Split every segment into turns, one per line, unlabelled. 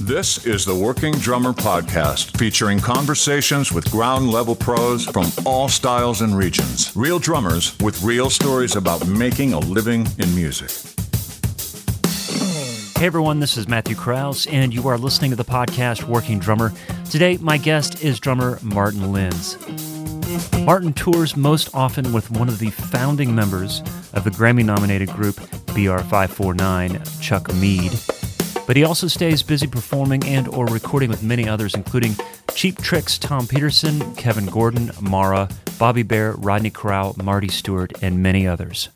This is the Working Drummer Podcast, featuring conversations with ground level pros from all styles and regions. Real drummers with real stories about making a living in music.
Hey everyone, this is Matthew Crouse, and you are listening to the podcast Working Drummer. Today, my guest is drummer Martin Lynds. Martin tours most often with one of the founding members of the Grammy nominated group BR549, Chuck Mead. But he also stays busy performing and or recording with many others including Cheap Tricks Tom Petersson, Kevin Gordon, Marah, Bobby Bare, Rodney Crowell, Marty Stuart, and many others.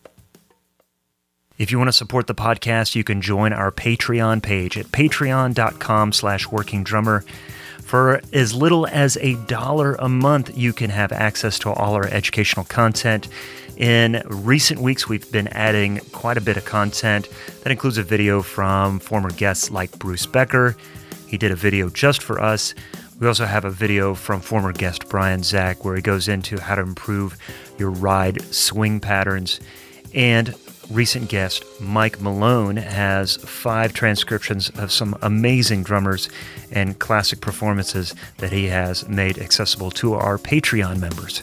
If you want to support the podcast, you can join our Patreon page at patreon.com slash working drummer. For as little as a dollar a month, you can have access to all our educational content. In recent weeks, we've been adding quite a bit of content that includes a video from former guests like Bruce Becker. He did a video just for us. We also have a video from former guest Brian Zach where he goes into how to improve your ride swing patterns. And recent guest Mike Malone has five transcriptions of some amazing drummers and classic performances that he has made accessible to our Patreon members.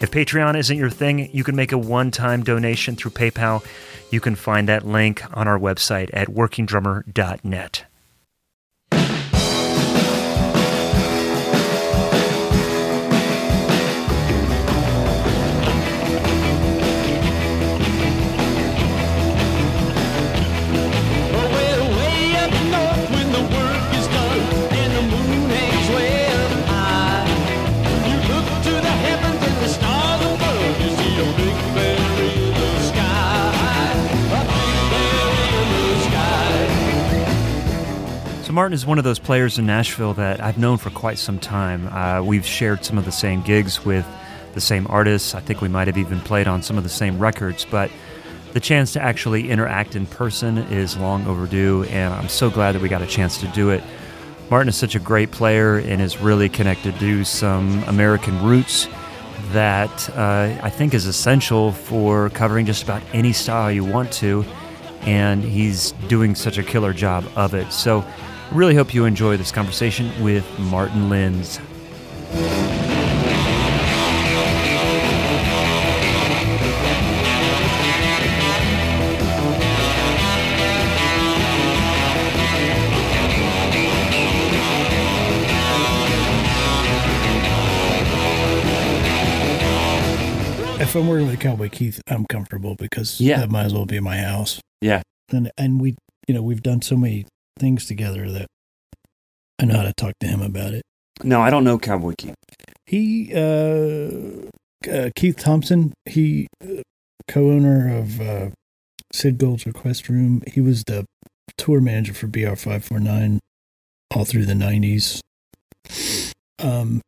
If Patreon isn't your thing, you can make a one time donation through PayPal. You can find that link on our website at workingdrummer.net. Martin is one of those players in Nashville that I've known for quite some time. Uh, we've shared some of the same gigs with the same artists. I think we might have even played on some of the same records, but the chance to actually interact in person is long overdue, and I'm so glad that we got a chance to do it. Martin is such a great player and is really connected to some American roots that uh, I think is essential for covering just about any style you want to, and he's doing such a killer job of it. So Really hope you enjoy this conversation with Martin Lynds.
If I'm working with Cowboy Keith, I'm comfortable because
Yeah.
that might as well be my house.
Yeah.
And and we, you know, we've done so many things together that I know how to talk to him about it.
No, I don't know Cowboy Keith.
He, uh, uh Keith Thompson, he, uh, co-owner of uh, Sid Gold's Request Room. He was the tour manager for BR549 all through the 90s. Um,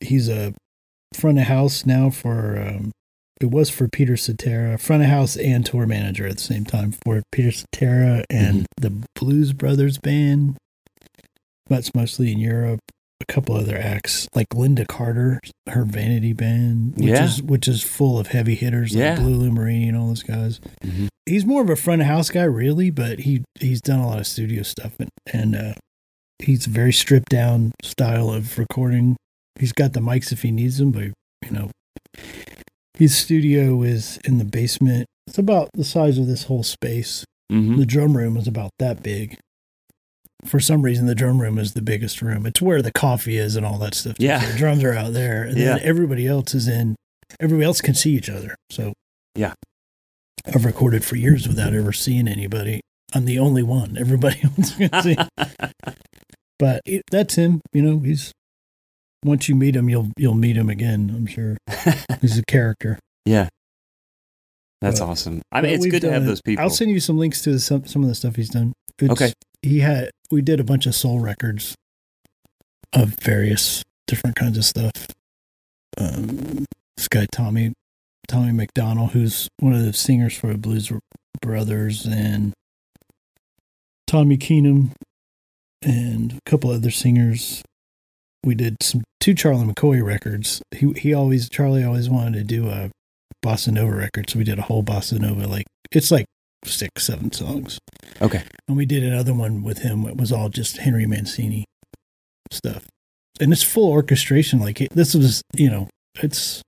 he's a front of house now for um, it was for Peter Cetera, front of house and tour manager at the same time for Peter Cetera and the Blues Brothers band. That's mostly in Europe. A couple other acts like Lynda Carter, her Vanity band, which
Yeah.
is which is full of heavy hitters
Yeah.
like Blue Lou Marini and all those guys.
Mhm.
He's more of a front of house guy, really, but he he's done a lot of studio stuff and and uh, he's a very stripped down style of recording. He's got the mics if he needs them, but you know, his studio is in the basement. It's about the size of this whole space.
Mm-hmm.
The drum room is about that big. For some reason, the drum room is the biggest room. It's where the coffee is and all that stuff.
Yeah.
So the drums are out there, and
Yeah.
then everybody else is in. Everybody else can see each other. So,
Yeah.
I've recorded for years without ever seeing anybody. I'm the only one. Everybody else can see. but it, that's him. You know, he's once you meet him, you'll you'll meet him again. I'm sure he's a character.
yeah. That's
But-
awesome. I mean, it's good to have those people.
I'll send you some links to some some of the stuff he's done. It's,
Okay.
He had we did a bunch of soul records of various different kinds of stuff. Um, this guy Tommy Tommy McDonald, who's one of the singers for the Blues Brothers, and Tommy Keenum, and a couple other singers. We did some two Charlie McCoy records. He he always Charlie always wanted to do a bossa nova record, so we did a whole bossa nova. Like it's like six, seven songs.
Okay.
And we did another one with him. It was all just Henry Mancini stuff. And it's full orchestration. Like it, this was, you know, it's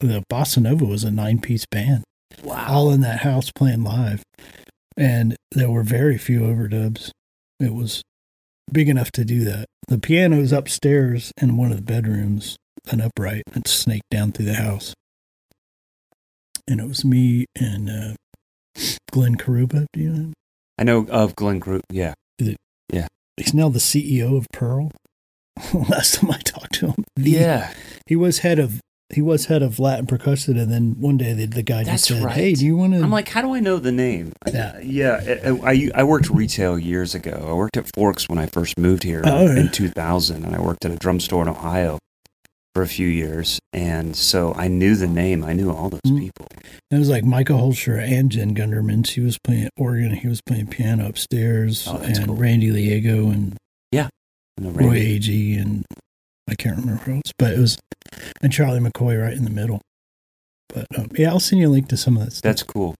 the Bossa Nova was a nine piece band,
Wow.
all in that house playing live. And there were very few overdubs. It was big enough to do that. The piano's upstairs in one of the bedrooms, an upright. It snaked down through the house. And it was me and uh, Glenn Karuba. Do you know him?
I know of Glenn Group. Yeah. Yeah.
He's now the CEO of Pearl. Last time I talked to him,
Yeah.
he was head of he was head of Latin percussion, and then one day the, the guy
That's
just said,
right.
"Hey, do you want to?"
I'm like, how do I know the name?
Yeah.
Yeah. I, I, I worked retail years ago. I worked at Fork's when I first moved here
Oh, yeah.
in 2000, and I worked at a drum store in Ohio for a few years. And so I knew the name. I knew all those
Mm.
people.
it was like Michael Holscher and Jen Gunderman. She was playing organ, he was playing piano upstairs,
Oh,
and
cool.
Randy Leago and
yeah,
Roy Agee and I can't remember who else, but it was and Charlie McCoy right in the middle. But um, yeah, I'll send you a link to some of that stuff.
That's cool.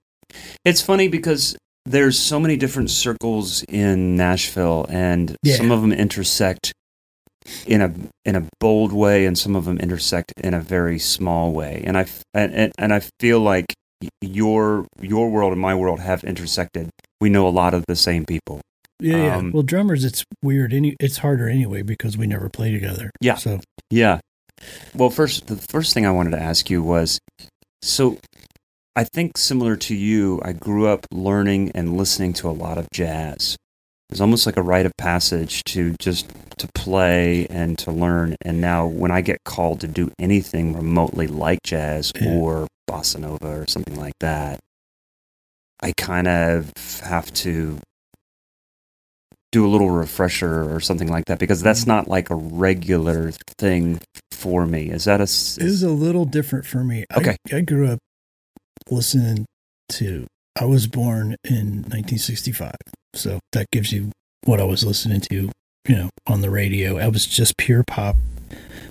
It's funny because there's so many different circles in Nashville, and
Yeah.
some of them intersect in a in a bold way, and some of them intersect in a very small way. And I and, and I feel like your your world and my world have intersected. We know a lot of the same people.
Yeah, yeah.
um,
well, drummers, it's weird. Any, it's harder anyway because we never play together.
Yeah.
So
Yeah. Well, first, the first thing I wanted to ask you was so I think similar to you, I grew up learning and listening to a lot of jazz. It was almost like a rite of passage to just to play and to learn. And now when I get called to do anything remotely like jazz
Yeah.
or bossa nova or something like that, I kind of have to do a little refresher or something like that because that's not like a regular thing for me. Is that a s-
It was a little different for me.
Okay.
I, I grew up listening to, I was born in 1965. So that gives you what I was listening to, you know, on the radio. I was just pure pop.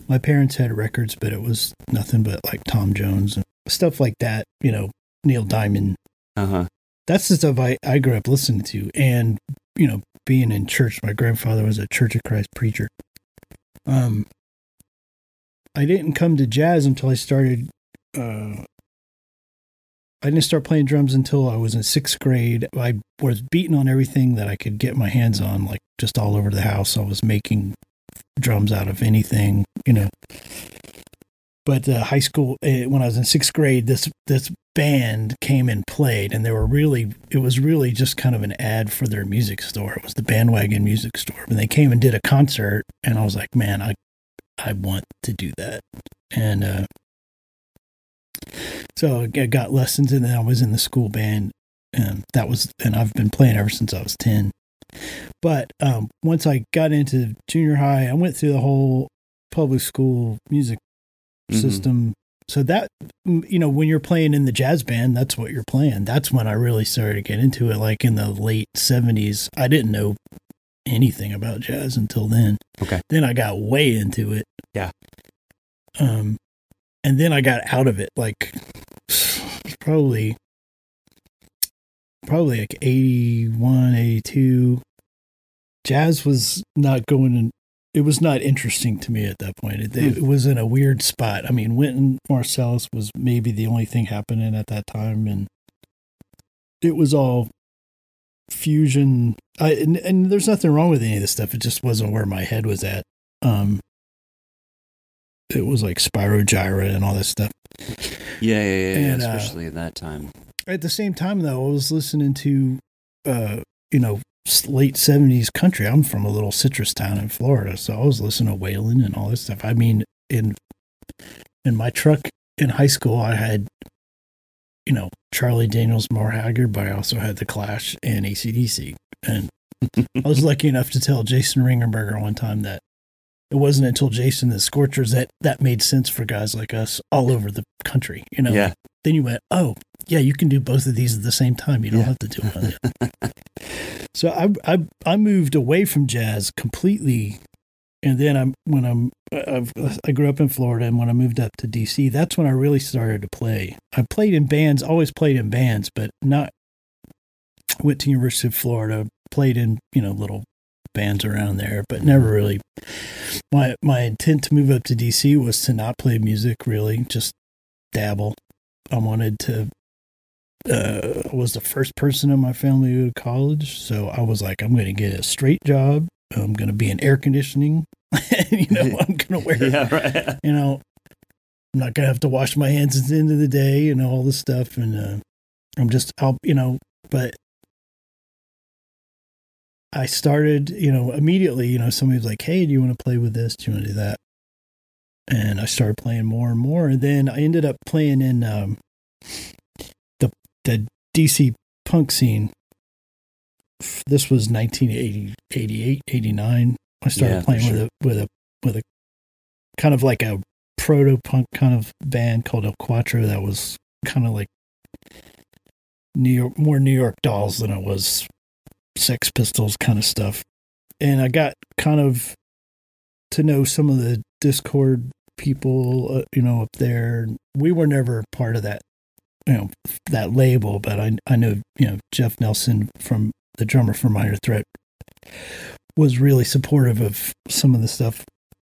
My parents had records, but it was nothing but like Tom Jones and stuff like that, you know, Neil Diamond.
uh-huh.
That's the stuff I, I grew up listening to. And, you know, being in church, my grandfather was a Church of Christ preacher. Um, I didn't come to jazz until I started. Uh, I didn't start playing drums until I was in sixth grade. I was beating on everything that I could get my hands on, like just all over the house. I was making drums out of anything, you know. But uh, high school, uh, when I was in sixth grade, this this band came and played, and they were really. It was really just kind of an ad for their music store. It was the Bandwagon Music Store, and they came and did a concert, and I was like, man, I I want to do that. And uh, so I got lessons, and then I was in the school band. And that was, and I've been playing ever since I was 10. But um, once I got into junior high, I went through the whole public school music
Mhm.
system. So that, you know, when you're playing in the jazz band, that's what you're playing. That's when I really started to get into it. Like in the late 70s, I didn't know anything about jazz until then.
Okay.
Then I got way into it.
Yeah.
Um, and then I got out of it like probably probably like 81 82 jazz was not going in it was not interesting to me at that point. It, it was in a weird spot. I mean wynton marsalis was maybe the only thing happening at that time and it was all fusion. I, and, and there's nothing wrong with any of this stuff. It just wasn't where my head was at. Um it was like Spyro Gyra and all this stuff.
Yeah, yeah, yeah, yeah,
And, uh,
especially in that time.
At the same time, though, I was listening to, uh, you know, late seventies country. I'm from a little citrus town in Florida, so I was listening to Waylon and all this stuff. I mean, in in my truck in high school, I had, you know, Charlie Daniels, Merle Haggard, but I also had the Clash and ACDC. And I was lucky enough to tell Jason Ringenberg one time that it wasn't until Jason the Scorchers that that made sense for guys like us all over the country. You know,
Yeah.
then you went, oh, yeah, you can do both of these at the same time. You don't
Yeah.
have to do one. so I, I I moved away from jazz completely, and then I'm when I'm I've, I grew up in Florida, and when I moved up to DC, that's when I really started to play. I played in bands, always played in bands, but not went to University of Florida, played in you know little bands around there, but never mm-hmm. really. My my intent to move up to DC was to not play music really, just dabble. I wanted to. Uh, I was the first person in my family to go to college, so I was like, I'm going to get a straight job. I'm going to be in air conditioning. you know, I'm going to wear.
yeah, right.
You know, I'm not going to have to wash my hands at the end of the day. You know, all this stuff, and uh, I'm just, I'll, you know, but I started, you know, immediately, you know, somebody was like, Hey, do you want to play with this? Do you want to do that? And I started playing more and more. And then I ended up playing in um, the, DC punk scene. This was 1980, 88, 89. I started
Yeah,
playing
sure.
with a, with a, with a kind of like a proto punk kind of band called El Quattro that was kind of like New York, more New York Dolls than it was Sex Pistols kind of stuff. And I got kind of to know some of the Dischord people, uh, you know, up there. We were never part of that, you know, that label, but I I know you know Jeff Nelson from the drummer for Minor Threat was really supportive of some of the stuff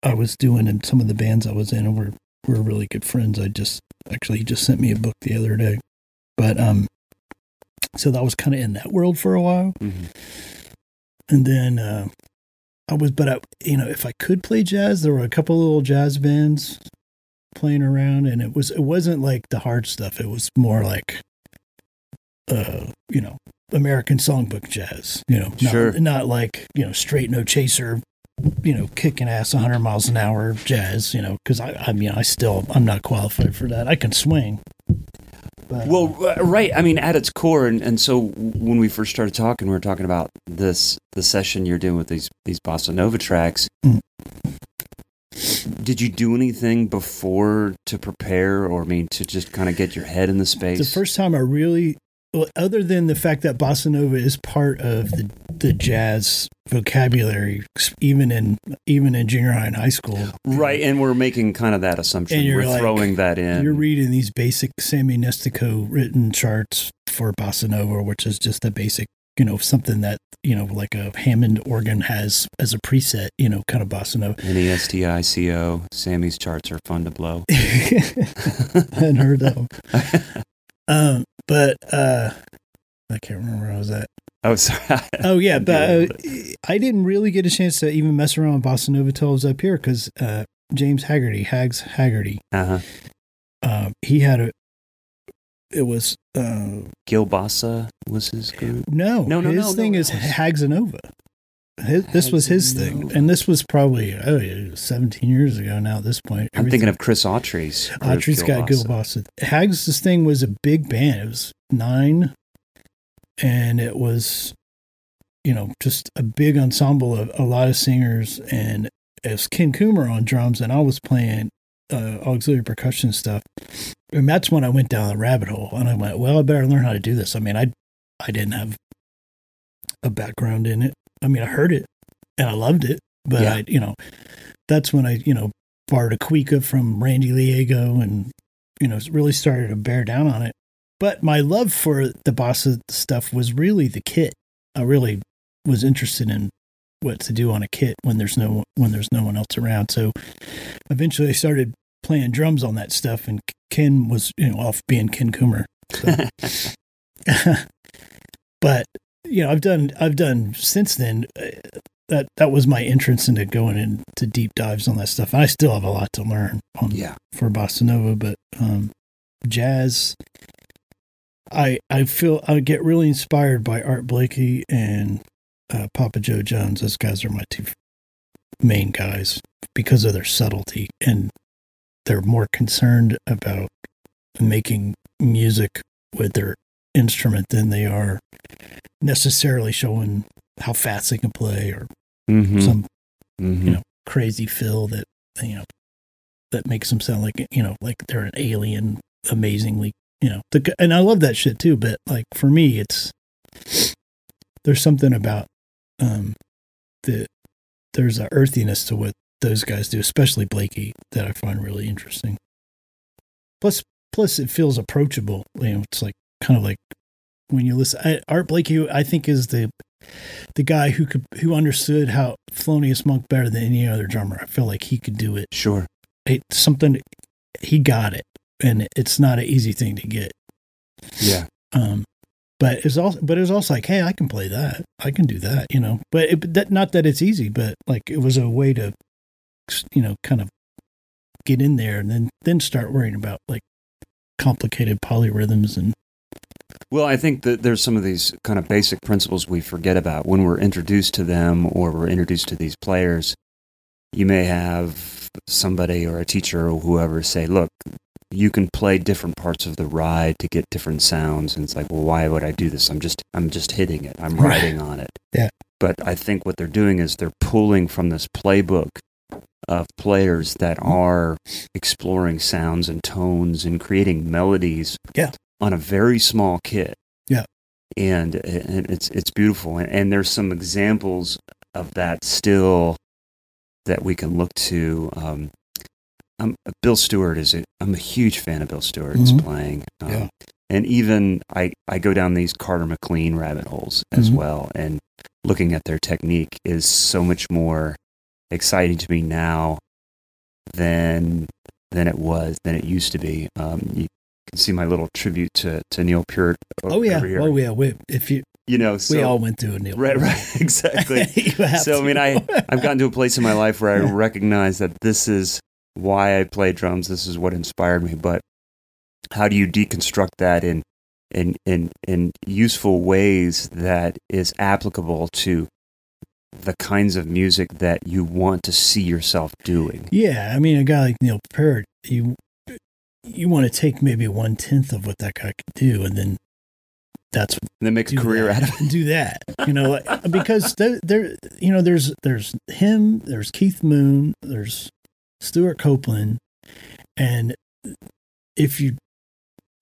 I was doing and some of the bands I was in, and we're we're really good friends. I just actually he just sent me a book the other day, but um, so that was kind of in that world for a while,
Mhm.
and then uh, I was, but I you know if I could play jazz, there were a couple little jazz bands playing around, and it was it wasn't like the hard stuff. It was more like, uh, you know. American songbook jazz, you know, not,
Sure.
not like you know straight no chaser you know, kicking ass 100 miles an hour jazz, you know, because I, I mean, I still, I'm not qualified for that. I can swing. But,
Well, uh, right. I mean, at its core, and, and so when we first started talking, we were talking about this the session you're doing with these these bossa nova tracks.
Mm.
Did you do anything before to prepare, or I mean, to just kind of get your head in the space?
the first time I really, well, other than the fact that bossa nova is part of the, the jazz vocabulary, even in, even in junior high and high school.
right, and we're making kind of that assumption.
And you're
We're
like-
throwing that in.
You're reading these basic Sammy Nestico written charts for bossa nova, which is just a basic, you know, something that, you know, like a Hammond organ has as a preset, you know, kind of bossa nova.
N E S T I C O. Sammy's charts are fun to blow.
I hadn't heard that one. Um, but uh, I can't remember where I was at.
oh, sorry.
Oh yeah, but uh, I didn't really get a chance to even mess around with Bossa Nova till I was up here because uh, James Haggerty, Hags Haggerty,
uh-huh.
uh, he had a. It was uh,
Gil Bossa was his group.
no,
No, no,
his
no,
thing
no,
is
was-
Hagsanova. His, this was his thing, and this was probably oh yeah, seventeen years ago now. At this point,
I'm thinking of Chris Autry's.
Autry's got Gil Bossa. Hags' thing was a big band. It was nine, and it was, you know, just a big ensemble of a lot of singers. And it was Ken Coomer on drums, and I was playing uh, auxiliary percussion stuff. And that's when I went down the rabbit hole, and I went, well, I better learn how to do this. I mean, I, I didn't have a background in it. I mean, I heard it, and I loved it, but
Yeah.
I, you know, that's when I, you know, borrowed a Cuica from Randy Leago and, you know, really started to bear down on it. But my love for the bossa stuff was really the kit. I really was interested in what to do on a kit when there's no when there's no one else around. So eventually I started playing drums on that stuff and Ken was, you know, off being Ken Coomer. So. but you know, I've done I've done since then. Uh, that that was my entrance into going into deep dives on that stuff. And I still have a lot to learn on
Yeah.
for bossa nova, but um, jazz. I I feel I get really inspired by Art Blakey and uh, Papa Joe Jones. Those guys are my two main guys because of their subtlety and they're more concerned about making music with their instrument than they are necessarily showing how fast they can play or
Mhm.
some
Mhm.
you know crazy fill that you know that makes them sound like you know like they're an alien amazingly you know the, and i love that shit too but like for me it's there's something about um the there's a earthiness to what those guys do especially blakey that i find really interesting plus plus it feels approachable you know it's like kind of like when you listen. I, Art Blakey, I think, is the the guy who could who understood how Thelonious Monk better than any other drummer. I feel like he could do it.
Sure.
It's something he got it, and it's not an easy thing to get.
Yeah.
Um, but it's also, but it was also like, hey, I can play that. I can do that, you know. But it, that, not that it's easy, but like it was a way to, you know, kind of get in there and then then start worrying about like complicated polyrhythms and
Well, I think that there's some of these kind of basic principles we forget about when we're introduced to them or we're introduced to these players. You may have somebody or a teacher or whoever say, "Look, you can play different parts of the ride to get different sounds." And it's like, "Well, why would I do this? I'm just I'm just hitting it. I'm riding on it."
Yeah.
But I think what they're doing is they're pulling from this playbook of players that
Mm-hmm.
are exploring sounds and tones and creating melodies
Yeah.
on a very small kit.
Yeah.
And, and it's it's beautiful and, and there's some examples of that still that we can look to um um, Bill Stewart is a, I'm a huge fan of Bill Stewart's
Mhm.
playing. Um,
Yeah.
And even I, I go down these Carter McLean rabbit holes as
Mhm.
well. And looking at their technique is so much more exciting to me now than than it was than it used to be. Um, you can see my little tribute to, to Neil Peart.
oh yeah,
here.
oh yeah. We, if you
you know, so,
we all went through a Neil.
right, right, exactly. So I mean. I I've gotten to a place in my life where I recognize that this is why I play drums. This is what inspired me. But how do you deconstruct that in in in in useful ways that is applicable to the kinds of music that you want to see yourself doing?
Yeah, I mean, a guy like Neil Peart, you you want to take maybe one tenth of what that guy could do, and then that's
And then make a career
that.
out of it.
do that. You know, like- because there, there, you know, there's there's him, there's Keith Moon, there's Stewart Copeland, and if you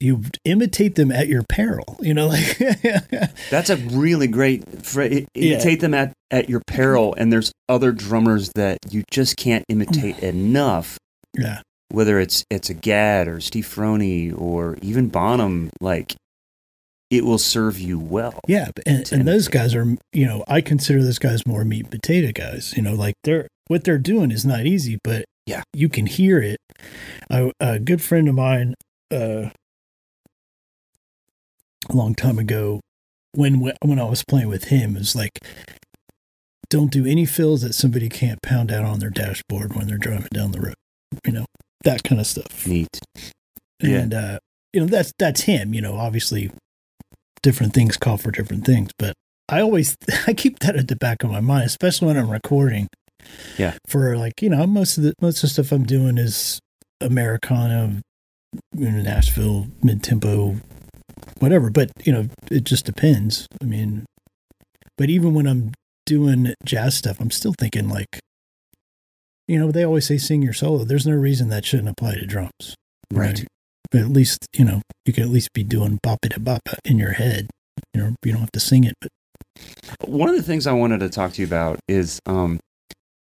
you imitate them at your peril, you know, like
That's a really great phrase. Imitate them at, at your peril, and there's other drummers that you just can't imitate enough.
yeah,
whether it's it's a Gadd or Steve Ferrone or even Bonham, like it will serve you well.
yeah, and, and those guys are, you know, I consider those guys more meat and potato guys. You know, like they're what they're doing is not easy, but
Yeah.
you can hear it. A, a good friend of mine, uh, a long time ago, when when I was playing with him, was like, don't do any fills that somebody can't pound out on their dashboard when they're driving down the road. You know, that kind of stuff.
Neat. Yeah.
And uh, you know, that's that's him. You know, obviously, different things call for different things, but I always I keep that at the back of my mind, especially when I'm recording.
Yeah.
For like you know, most of the most of the stuff I'm doing is Americana, you know, Nashville, mid tempo, whatever. But you know, it just depends. I mean, but even when I'm doing jazz stuff, I'm still thinking like, you know, they always say sing your solo. There's no reason that shouldn't apply to drums.
Right.
But at least, you know, you could at least be doing bop it bop in your head. You know, you don't have to sing it, but
One of the things I wanted to talk to you about is um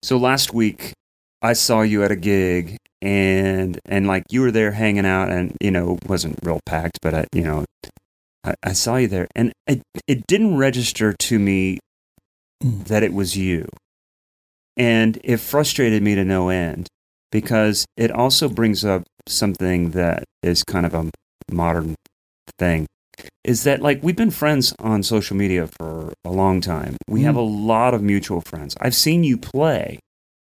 so last week I saw you at a gig and and like you were there hanging out and you know wasn't real packed but I you know I, I saw you there and it it didn't register to me
Mm.
that it was you and it frustrated me to no end because it also brings up something that is kind of a modern thing is that like we've been friends on social media for a long time. We
Mm.
have a lot of mutual friends. I've seen you play.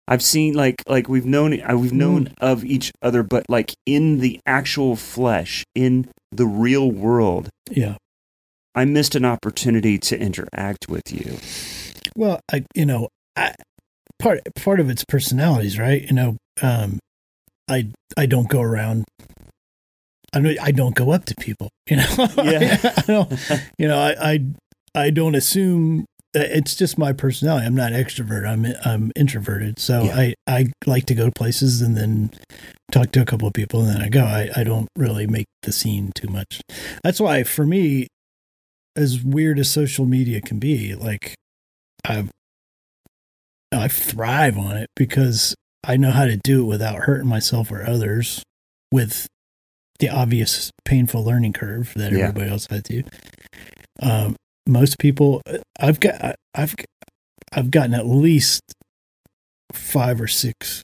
I've seen like like we've known uh, we've known of each other, but like in the actual flesh, in the real world,
yeah.
I missed an opportunity to interact with you.
Well, I, you know, I, part part of its personalities, right? You know, um, I I don't go around. I don't I don't go up to people. You know,
Yeah.
I don't, you know, I, I I don't assume. uh, It's just my personality. I'm not extrovert. I'm I'm introverted. So
Yeah.
I I like to go to places and then talk to a couple of people and then I go. I I don't really make the scene too much. That's why for me, as weird as social media can be, like I I thrive on it because I know how to do it without hurting myself or others with the obvious painful learning curve that
Yeah.
everybody else had to. Um, most people, I've got, I've, I've gotten at least five or six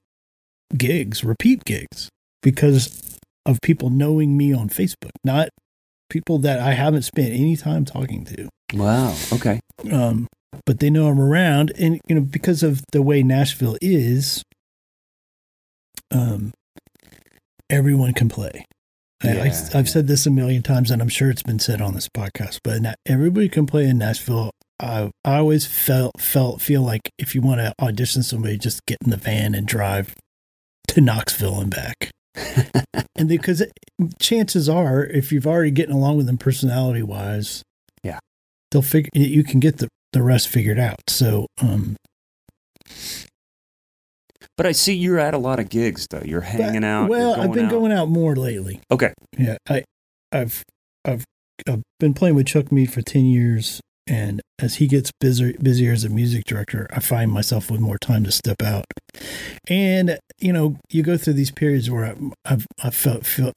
gigs, repeat gigs, because of people knowing me on Facebook, not people that I haven't spent any time talking to.
Wow. Okay.
Um, but they know I'm around, and you know because of the way Nashville is, um, everyone can play. I, I,
Yeah,
I've
yeah.
said this a million times, and I'm sure it's been said on this podcast. But not, everybody can play in Nashville. I, I always felt felt feel like if you want to audition somebody, just get in the van and drive to Knoxville and back. and because chances are, if you've already getting along with them personality wise,
Yeah.
they'll figure you can get the the rest figured out. So, um,
But I see you're at a lot of gigs though. You're hanging out.
Well, I've been
out.
going out more lately.
Okay.
Yeah, I, I've, I've, I've been playing with Chuck Mead for ten years, and as he gets busier, busier as a music director, I find myself with more time to step out. And you know, you go through these periods where I, I've, I felt, feel,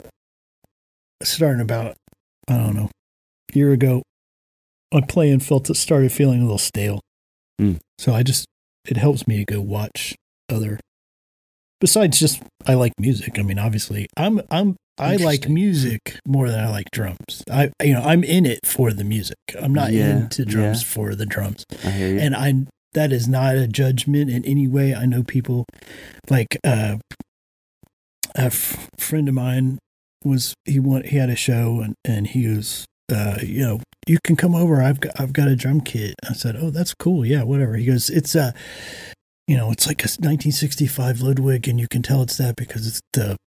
starting about, I don't know, a year ago, my playing felt it started feeling a little stale.
Mm.
So I just, it helps me to go watch other. Besides, just I like music. I mean, obviously, I'm I'm I like music more than I like drums. I you know I'm in it for the music. I'm not
Yeah,
into drums
yeah.
for the drums,
I hear you.
and I that is not a judgment in any way. I know people like uh, a f- friend of mine was he went he had a show and and he was uh you know you can come over I've got I've got a drum kit I said oh that's cool yeah whatever he goes it's uh you know it's like a 1965 Ludwig and you can tell it's that because it's the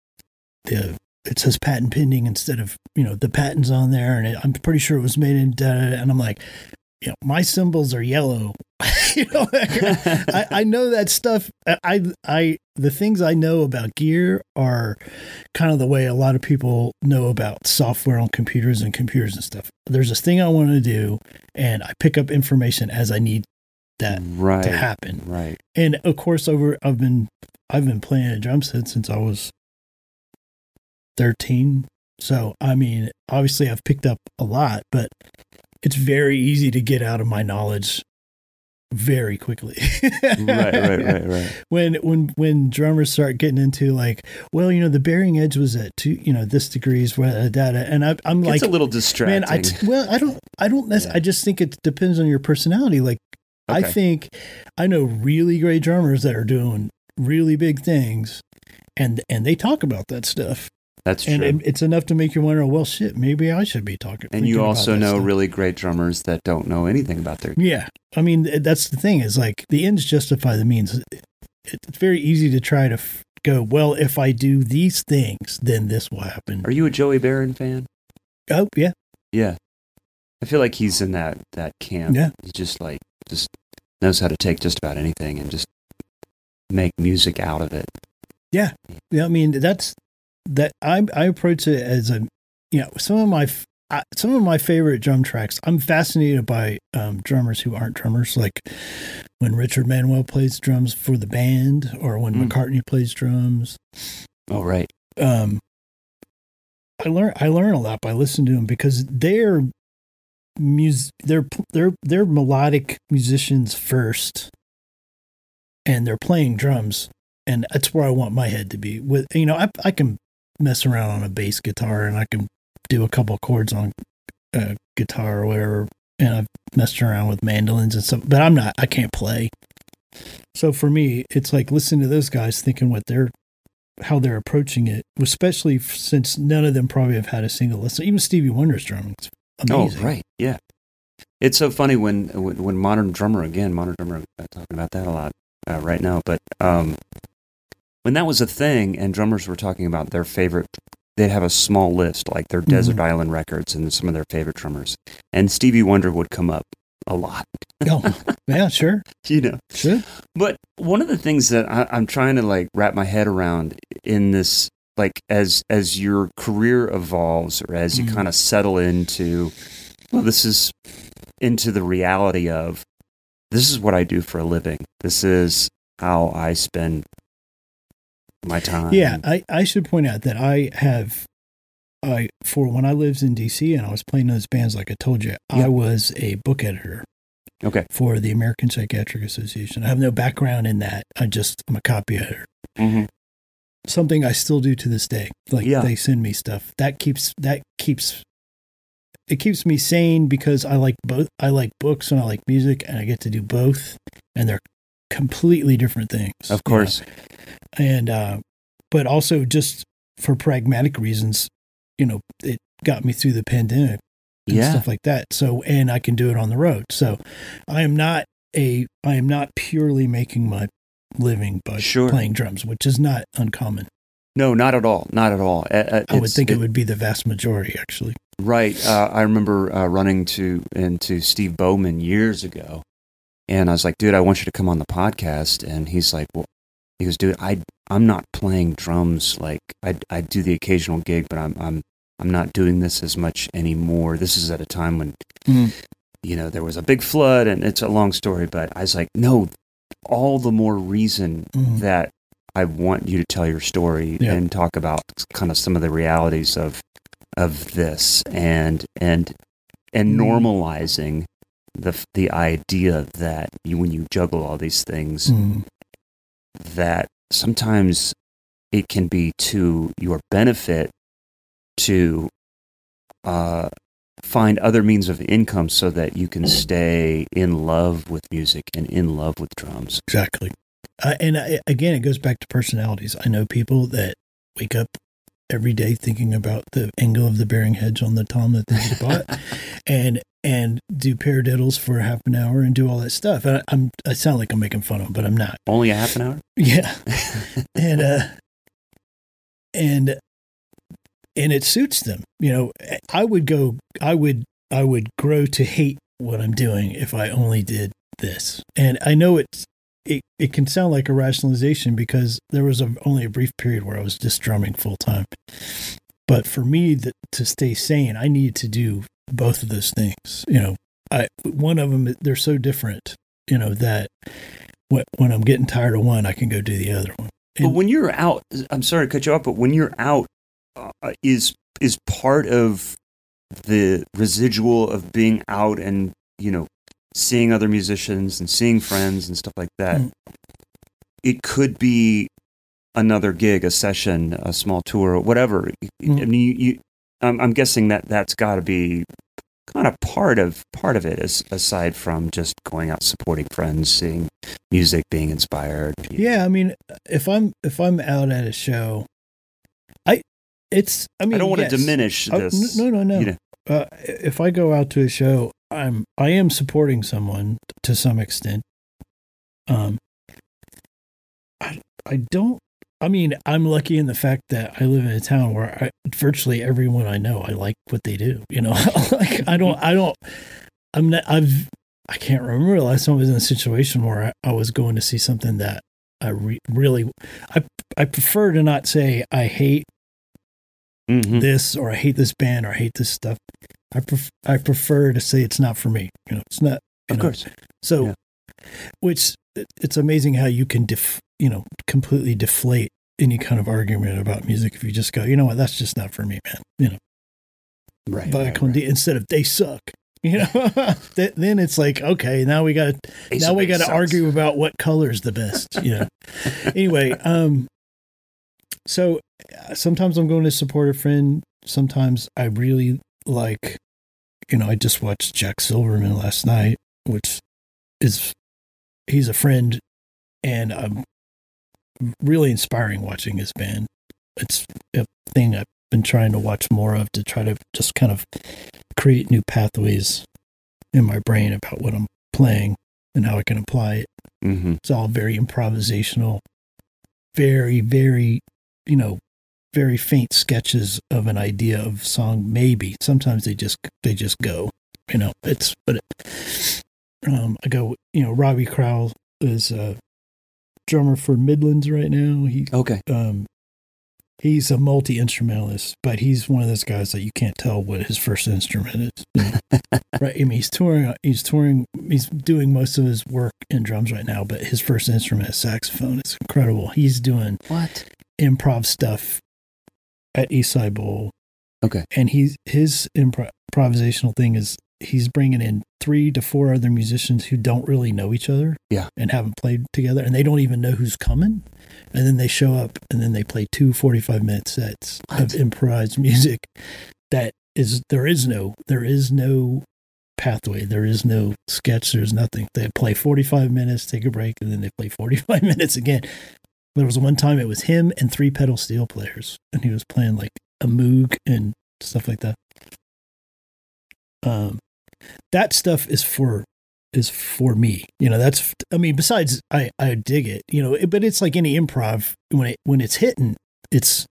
the it says patent pending instead of you know the patents on there and it, I'm pretty sure it was made in da, da, da, and I'm like you know my symbols are yellow you know I, I know that stuff. I, I, the things I know about gear are kind of the way a lot of people know about software on computers and computers and stuff. There's this thing I want to do, and I pick up information as I need that
right.
to happen.
Right.
And of course, over I've been I've been playing a drum set since I was thirteen. So I mean, obviously, I've picked up a lot, but it's very easy to get out of my knowledge very quickly.
Right. Right. Right. Right.
when when when drummers start getting into like, well, you know, the bearing edge was at two, you know, this degrees, uh, data, and I, I'm like,
it's a little distracting.
man, I t- well, I don't, I don't,
Yeah.
I just think it depends on your personality. Like, I think I know really great drummers that are doing really big things, and and they talk about that stuff,
That's true.
and it's enough to make you wonder, well, shit, maybe I should be talking.
and you also know
stuff.
really great drummers that don't know anything about their.
Yeah. I mean, that's the thing is like the ends justify the means. It's very easy to try to f- go, well, if I do these things, then this will happen.
Are you a Joey Baron fan?
Oh, yeah.
Yeah. I feel like he's in that that camp.
Yeah.
He's just like just knows how to take just about anything and just make music out of it.
Yeah. Yeah. I mean, that's that I, I approach it as a, you know, some of my, I, some of my favorite drum tracks. I'm fascinated by um, drummers who aren't drummers, like when Richard Manuel plays drums for the band or when
Mm.
McCartney plays drums.
Oh right.
um I learn I learn a lot by listening to them because they're mus they're they're they're melodic musicians first and they're playing drums and that's where I want my head to be with you know I I can mess around on a bass guitar and I can do a couple chords on a guitar or whatever and I've messed around with mandolins and stuff but I'm not I can't play so for me it's like listening to those guys thinking what they're how they're approaching it, especially since none of them probably have had a single lesson. Even Stevie Wonder's drumming is amazing.
Oh right. Yeah. It's so funny when when, when modern drummer again, modern drummer uh, talking about that a lot uh, right now. But um, when that was a thing, and drummers were talking about their favorite, they'd have a small list like their Desert
Mhm.
Island records and some of their favorite drummers, and Stevie Wonder would come up a lot.
Oh, yeah, sure,
You know.
sure.
But one of the things that I, I'm trying to like wrap my head around in this, like as as your career evolves or as you
Mhm.
kind of settle into, well, this is into the reality of this is what I do for a living. This is how I spend my time.
Yeah, I, I should point out that I have I for when I lived in DC and I was playing those bands, like I told you,
Yeah.
I was a book editor
Okay.
for the American Psychiatric Association. I have no background in that. I just I'm a copy editor.
hmm
Something I still do to this day. Like
Yeah.
they send me stuff that keeps that keeps it keeps me sane because I like both. I like books and I like music, and I get to do both, and they're completely different things.
Of
you know? And uh but also just for pragmatic reasons you know it got me through the pandemic and
Yeah.
stuff like that so and i can do it on the road so i am not a i am not purely making my living by
Sure.
playing drums which is not uncommon
No, not at all. Not at all.
I would think it, would be the vast majority actually
Right. Uh, I remember uh, running to into Steve Bowman years ago, and I was like, "Dude, I want you to come on the podcast." And he's like, "Well," he goes, "Dude, I I'm not playing drums. Like, I I do the occasional gig, but I'm I'm I'm not doing this as much anymore. This is at a time when
Mm.
you know there was a big flood, and it's a long story. But I was like, no, all the more reason
Mhm.
that I want you to tell your story
Yeah.
and talk about kind of some of the realities of of this and and and
Mm.
normalizing the the idea that you when you juggle all these things
Mhm.
That sometimes it can be to your benefit to uh, find other means of income so that you can stay in love with music and in love with drums.
exactly uh, and I, again it goes back to personalities i know people that wake up every day thinking about the angle of the bearing edge on the tom that they just bought and and do paradiddles for half an hour and do all that stuff. And I, I'm I sound like I'm making fun of them, but I'm not.
Only a half an hour?
Yeah, and uh, and and it suits them. You know, I would go. I would I would grow to hate what I'm doing if I only did this. And I know it's it, it can sound like a rationalization because there was a, only a brief period where I was just drumming full time. But for me that, to stay sane, I need to do both of those things. You know, I one of them they're so different. You know that when, when I'm getting tired of one, I can go do the other one.
But when you're out, I'm sorry to cut you off, but when you're out, uh, is is part of the residual of being out and you know seeing other musicians and seeing friends and stuff like that.
Mm.
It could be another gig, a session, a small tour, whatever. I
Mm.
mean, you, you I'm, I'm guessing that that's got to be kind of part of part of it, as, aside from just going out supporting friends, seeing music, being inspired.
Yeah, I mean, if I'm if I'm out at a show, I it's I mean
I don't want
yes.
to diminish
Oh,
this.
no, no, no.
you know.
Uh, if I go out to a show, I'm I am supporting someone to some extent. Um, I I don't. I mean, I'm lucky in the fact that I live in a town where I, virtually everyone I know, I like what they do. You know, like I don't, I don't, I'm not, I've, I can't remember the last time I was in a situation where I, I was going to see something that I re- really, I, I prefer to not say I hate
Mhm.
this or I hate this band or I hate this stuff. I pref- I prefer to say it's not for me. You know, it's not.
Of
know.
course.
So,
Yeah.
which it's amazing how you can def, you know, completely deflate any kind of argument about music if you just go, you know what, that's just not for me, man. You know,
Right.
but
right, right.
instead of they suck. You know, then it's like okay, now we got now we got to argue about what color is the best. You know. anyway, um, so uh, sometimes I'm going to support a friend. Sometimes I really like, you know, I just watched Jack Silverman last night, which is he's a friend, and I'm really inspiring watching his band. It's a thing I've been trying to watch more of to try to just kind of create new pathways in my brain about what I'm playing and how I can apply it.
Mhm.
It's all very improvisational, very, very, you know, very faint sketches of an idea of song. Maybe sometimes they just they just go, you know. It's but it, um, I go, you know, Robbie Crowell is a drummer for Midlands right now. He
Okay.
um he's a multi instrumentalist, but he's one of those guys that you can't tell what his first instrument is. right? I mean, he's touring. He's touring. He's doing most of his work in drums right now, but his first instrument is saxophone. It's incredible. He's doing
What?
improv stuff at Eastside Bowl.
Okay.
And he's his impro- improvisational thing is he's bringing in three to four other musicians who don't really know each other.
Yeah.
And haven't played together and they don't even know who's coming. And then they show up and then they play two 45 minute sets
What?
of improvised music that is there is no there is no pathway. There is no sketch. There's nothing. They play 45 minutes, take a break, and then they play 45 minutes again. There was one time it was him and three pedal steel players, and he was playing like a moog and stuff like that. Um, that stuff is for is for me. You know, that's I mean, besides I I dig it. You know, it, but it's like any improv when it when it's hitting, it's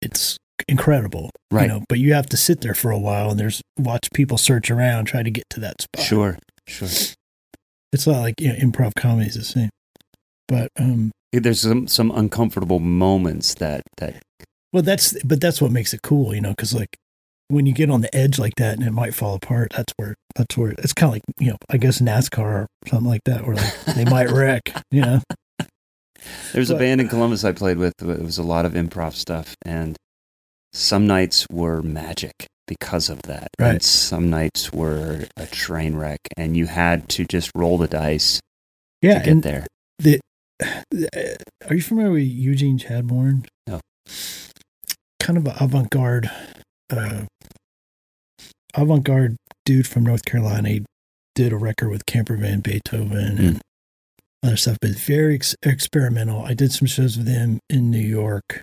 it's incredible.
Right.
You know, but you have to sit there for a while and there's watch people search around try to get to that spot.
Sure. Sure.
It's not like you know, improv comedy is the same. But um
There's some some uncomfortable moments that that
well that's but that's what makes it cool, you know, cuz like when you get on the edge like that and it might fall apart, that's where that's where it's kind of like, you know, I guess NASCAR or something like that where like they might wreck, you know.
There's a
But-
band in Columbus I played with. It was a lot of improv stuff, and some nights were magic because of that, and some nights were a train wreck, and you had to just roll the dice
Yeah,
to get there.
the uh, are you familiar with Eugene Chadbourne?
No.
Kind of an avant-garde, uh, avant-garde dude from North Carolina. He did a record with Camper Van Beethoven and other stuff, but very ex- experimental. I did some shows with him in New York,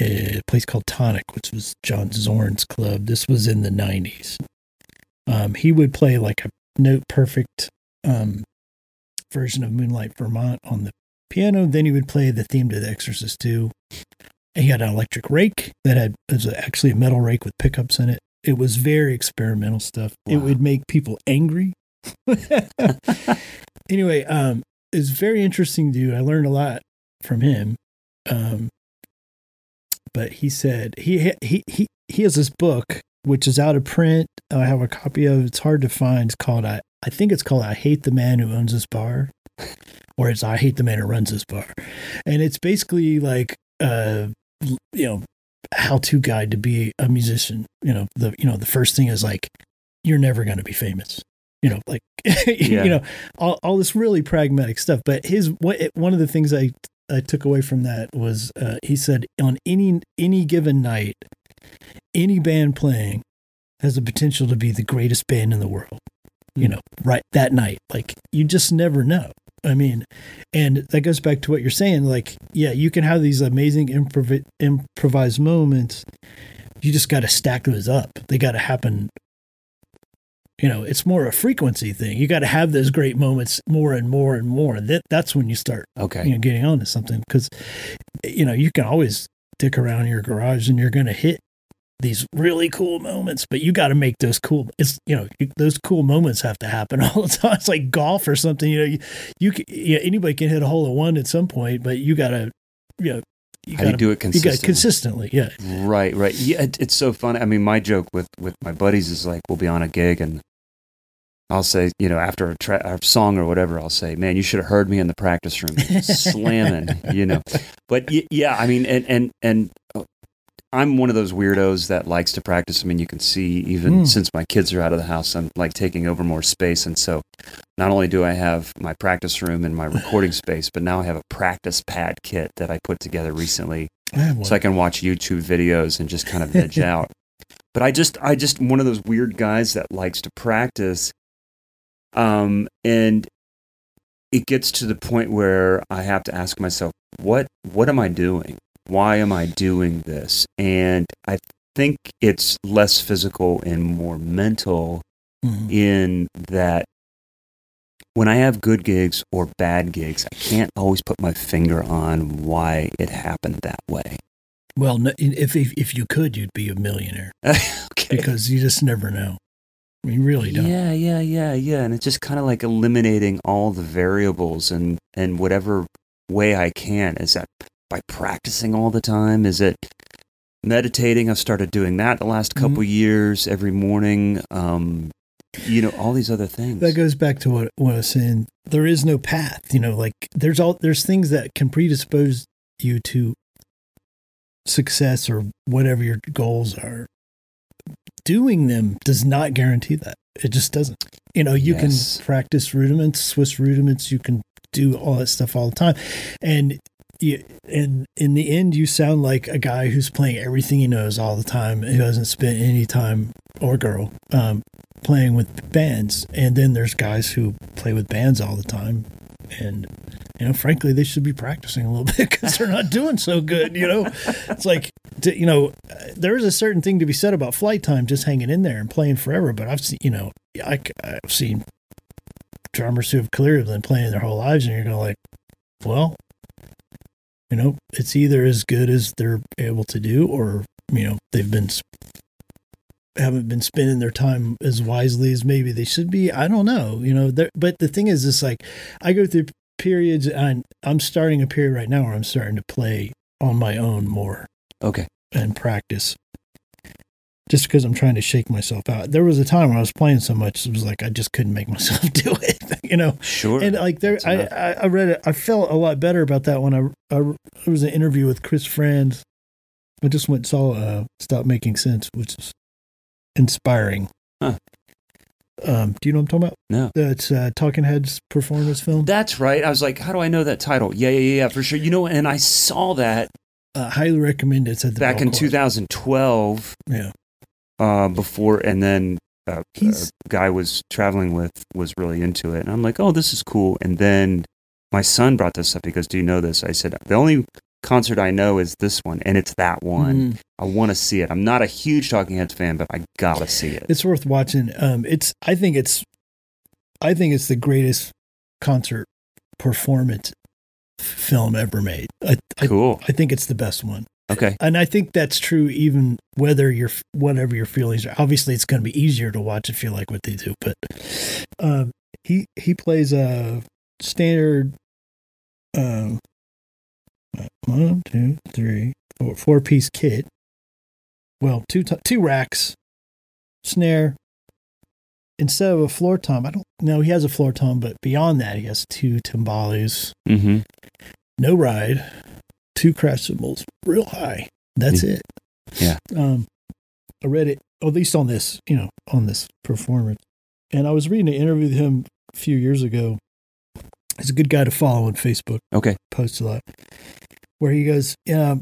a place called Tonic, which was John Zorn's club. This was in the '90s. Um, he would play like a note perfect um, version of Moonlight Vermont on the piano. Then he would play the theme to The Exorcist 2. And he had an electric rake that had was actually a metal rake with pickups in it. It was very experimental stuff. It would make people angry. anyway, um, it's very interesting dude. I learned a lot from him. Um, but he said he he he he has this book which is out of print. I have a copy of. It's hard to find. It's called I I think it's called I hate the man who owns this bar, or it's I hate the man who runs this bar, and it's basically like uh you know how to guide to be a musician. You know the you know the first thing is like you're never going to be famous. You know like
Yeah.
you know all all this really pragmatic stuff. But his what one of the things I I took away from that was uh, he said on any any given night, any band playing has the potential to be the greatest band in the world. You
Hmm.
know, right that night, like you just never know. I mean, and that goes back to what you're saying. Like, yeah, you can have these amazing improv- improvised moments. You just got to stack those up. They got to happen. You know, it's more a frequency thing. You got to have those great moments more and more and more. That that's when you start
Okay.
you know getting onto something because you know you can always dick around in your garage and you're going to hit these really cool moments but you got to make those cool it's you know you, those cool moments have to happen all the time it's like golf or something you know you, you can, yeah, anybody can hit a hole in one at some point but you got to you know you
How do
got
you
to
do it
you got
consistently?
consistently yeah
Right, right. Yeah, it, it's so funny. I mean, my joke with with my buddies is like, we'll be on a gig and I'll say, you know, after a, tra- a song or whatever, I'll say, "Man, you should have heard me in the practice room slamming," you know. But y- yeah, I mean, and and and I'm one of those weirdos that likes to practice. I mean, you can see even
Mm.
since my kids are out of the house, I'm like taking over more space, and so not only do I have my practice room and my recording space, but now I have a practice pad kit that I put together recently
I
so I can watch YouTube videos and just kind of veg out. But I just, I just one of those weird guys that likes to practice, um, and it gets to the point where I have to ask myself, what, what am I doing? Why am I doing this? And I think it's less physical and more mental
Mhm.
in that when I have good gigs or bad gigs, I can't always put my finger on why it happened that way.
well if, if if you could you'd be a millionaire
okay.
because you just never know you really don't
Yeah, yeah, yeah, yeah. And it's just kind of like eliminating all the variables and and whatever way I can. Is that by practicing all the time? Is it meditating? I've started doing that the last
Mm-hmm.
couple years every morning. Um, you know, all these other things.
that goes back to what, what I was saying. There is no path, you know, like there's all there's things that can predispose you to success or whatever your goals are. doing them does not guarantee that. It just doesn't. You know, you
Yes.
can practice rudiments, Swiss rudiments. You can do all that stuff all the time, and you, and in the end, you sound like a guy who's playing everything he knows all the time. Who hasn't spent any time or girl um, playing with bands. And then there's guys who play with bands all the time, and you know, frankly, they should be practicing a little bit because they're not doing so good. You know, it's like you know, there is a certain thing to be said about flight time, just hanging in there and playing forever. But I've seen, you know, I, have seen drummers who have clearly been playing their whole lives, and you're going like, well, you know, it's either as good as they're able to do, or you know, they've been haven't been spending their time as wisely as maybe they should be. I don't know, you know. But the thing is, it's like I go through periods, and I'm starting a period right now where I'm starting to play on my own more
Okay.
and practice. Just because I'm trying to shake myself out. There was a time when I was playing so much, it was like I just couldn't make myself do it. You know,
Sure.
and like there, I. I I read it. I felt a lot better about that when I, I there was an interview with Chris Frantz. I just went and saw uh, "Stop Making Sense," which is inspiring.
Huh.
Um, do you know what I'm talking about?
No.
That's uh, Talking Heads performance film.
That's right. I was like, how do I know that title? Yeah, yeah, yeah, for sure. You know, and I saw that
uh, highly recommend it. It's at the
back in 2012
Yeah,
uh, before, and then uh,
He's-
a guy was traveling with was really into it, and I'm like, oh, this is cool. And then my son brought this up. He goes, "Do you know this?" I said, "The only concert I know is this one, and it's that one.
Mm.
I want to see it. I'm not a huge Talking Heads fan, but I gotta see it."
it's worth watching. Um, it's I think it's I think it's the greatest concert performance film ever made. I, I
Cool.
I think it's the best one.
Okay.
And I think that's true even whether you're whatever your feelings are. Obviously, it's going to be easier to watch if you like what they do. But um, he he plays a standard um, one, two, three, four, four piece kit. Well, two t- two racks, snare. Instead of a floor tom, I don't know. He has a floor tom, but beyond that, he has two timbales
Mm-hmm.
no ride, two crash cymbals, real high. That's
Yeah.
it.
Yeah.
Um, I read it, at least on this, you know, on this performance. And I was reading an interview with him a few years ago. He's a good guy to follow on Facebook,
Okay.
posts a lot, where he goes, yeah,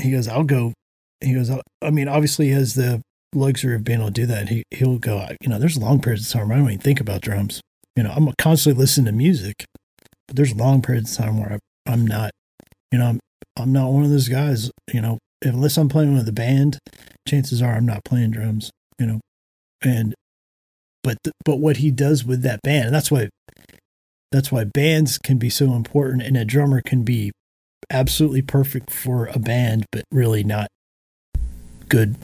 he goes, I'll go. He goes, "I'll-" mean, obviously he has the luxury of being able to do that. He, he'll go, you know, there's long periods of time where I don't even think about drums. You know, I'm constantly listening to music, but there's long periods of time where I, I'm not, you know, I'm, I'm not one of those guys, you know, unless I'm playing with a band, chances are I'm not playing drums, you know, and, but, th- but what he does with that band, and that's why, that's why bands can be so important and a drummer can be absolutely perfect for a band, but really not good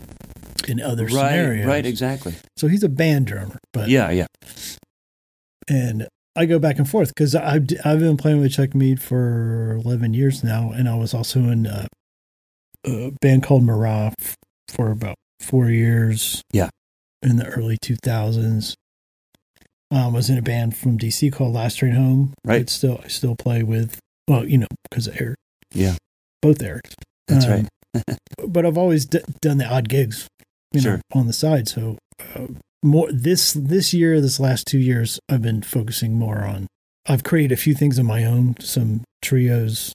in other
Right.
scenarios.
Right. Exactly.
So he's a band drummer, but
Yeah. Yeah.
and I go back and forth because I've I've been playing with Chuck Mead for eleven years now, and I was also in a, a band called Marah f- for about four years.
Yeah.
in the early two thousands. Um, was in a band from DC called Last Train Home.
Right.
Still, I still play with. Well, you know, because of Eric.
Yeah.
both Erics.
That's
Um,
right.
but I've always d- done the odd gigs, you know, on the side. So uh, more this this year, this last two years, I've been focusing more on. I've created a few things of my own, some trios,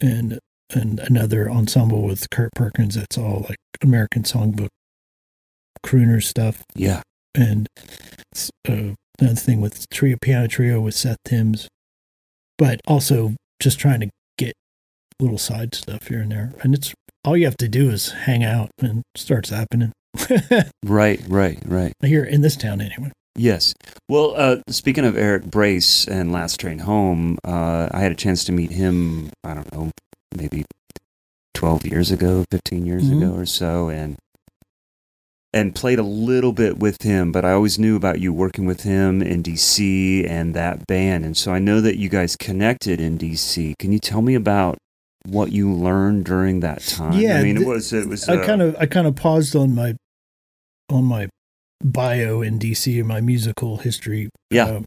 and and another ensemble with Kurt Perkins. That's all like American Songbook crooner stuff,
Yeah.
and uh, another thing with trio piano trio with Seth Timbs, but also just trying to get little side stuff here and there. And it's all you have to do is hang out and it starts happening.
Right. Right. Right.
here in this town anyway.
Yes. Well, uh, speaking of Eric Brace and Last Train Home, uh, I had a chance to meet him. I don't know, maybe twelve years ago, fifteen years
Mhm.
ago or so, and and played a little bit with him. But I always knew about you working with him in DC and that band, and so I know that you guys connected in DC. Can you tell me about what you learned during that time?
Yeah,
I mean, it was it was.
I
uh,
kind of I kind of paused on my on my bio in DC and my musical history.
Yeah.
Um,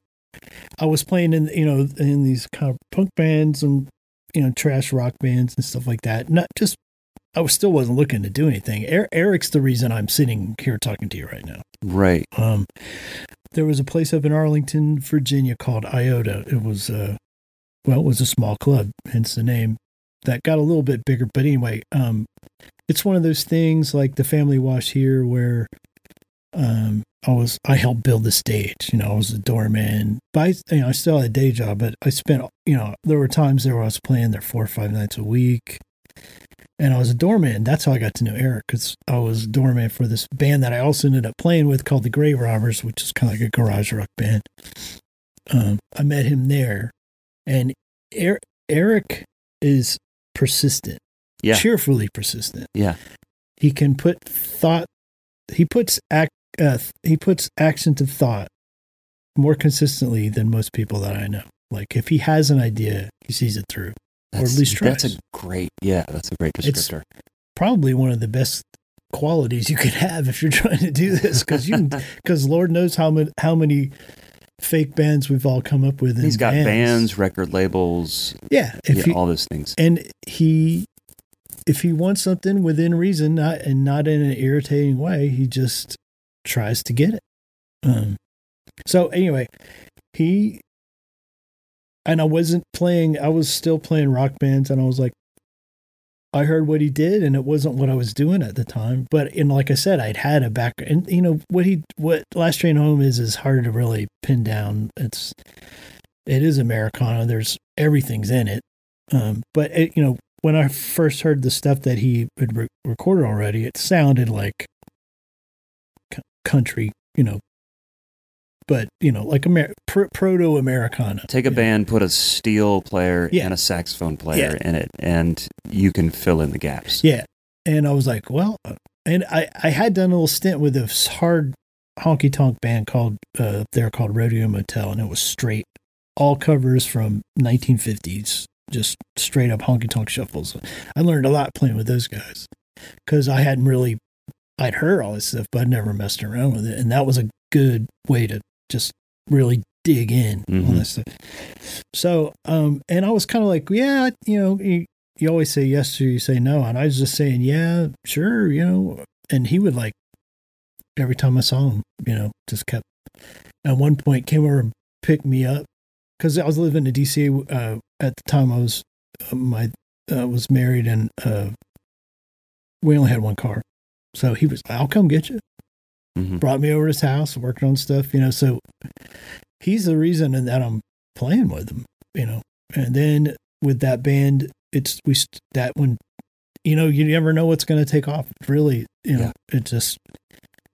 I was playing in you know in these kind of punk bands and you know trash rock bands and stuff like that. Not just I was still wasn't looking to do anything. Er- Eric's the reason I'm sitting here talking to you right now.
Right.
Um, there was a place up in Arlington, Virginia called Iota. It was uh, well, it was a small club, hence the name. That got a little bit bigger, but anyway, um, it's one of those things like the Family Wash here, where um, I was I helped build the stage. You know, I was a doorman. But I, you know, I still had a day job, but I spent you know there were times there where I was playing there four or five nights a week, and I was a doorman. That's how I got to know Eric because I was doorman for this band that I also ended up playing with called the Grave Robbers, which is kind of like a garage rock band. Um, I met him there, and er- Eric is persistent,
Yeah.
cheerfully persistent
Yeah.
he can put thought he puts act uh, he puts action to thought more consistently than most people that I know. Like if he has an idea, he sees it through.
That's,
at least
That's a great. Yeah. That's a great
It's- Probably one of the best qualities you could have if you're trying to do this because you because Lord knows how many how many fake bands we've all come up with.
He's got bands, record labels,
Yeah, if
yeah,
he,
all those things.
and he if he wants something within reason not and not in an irritating way he just tries to get it um so anyway he and i wasn't playing i was still playing rock bands and i was like i heard what he did and it wasn't what i was doing at the time but and like i said i'd had a back and you know what he what last train home is is hard to really pin down. It's it is americana. There's everything's in it. Um, but it, you know, when I first heard the stuff that he had re- recorded already, it sounded like c- country, you know, but you know, like Amer- pr- proto Americana.
Take a band, put a steel player
Yeah.
and a saxophone player
Yeah.
in it, and you can fill in the gaps.
Yeah, and I was like, well, and I I had done a little stint with this hard honky tonk band called uh, they're called Rodeo Motel, and it was straight all covers from 1950s, just straight up honky tonk shuffles. I learned a lot playing with those guys because I hadn't really I'd heard all this stuff, but I'd never messed around with it, and that was a good way to just really dig in on
Mhm.
this stuff. So, um, and I was kind of like, yeah, you know, you, you always say yes or you say no, and I was just saying, yeah, sure, you know, and he would like every time I saw him, you know, just kept. At one point, came over and picked me up because I was living in DC uh, at the time. I was uh, my uh, was married and uh, we only had one car, so he was, I'll come get you
Mhm.
brought me over to his house, working on stuff, you know. So he's the reason that I'm playing with him, you know. And then with that band, it's we that one, you know you never know what's going to take off. Really, you know, it just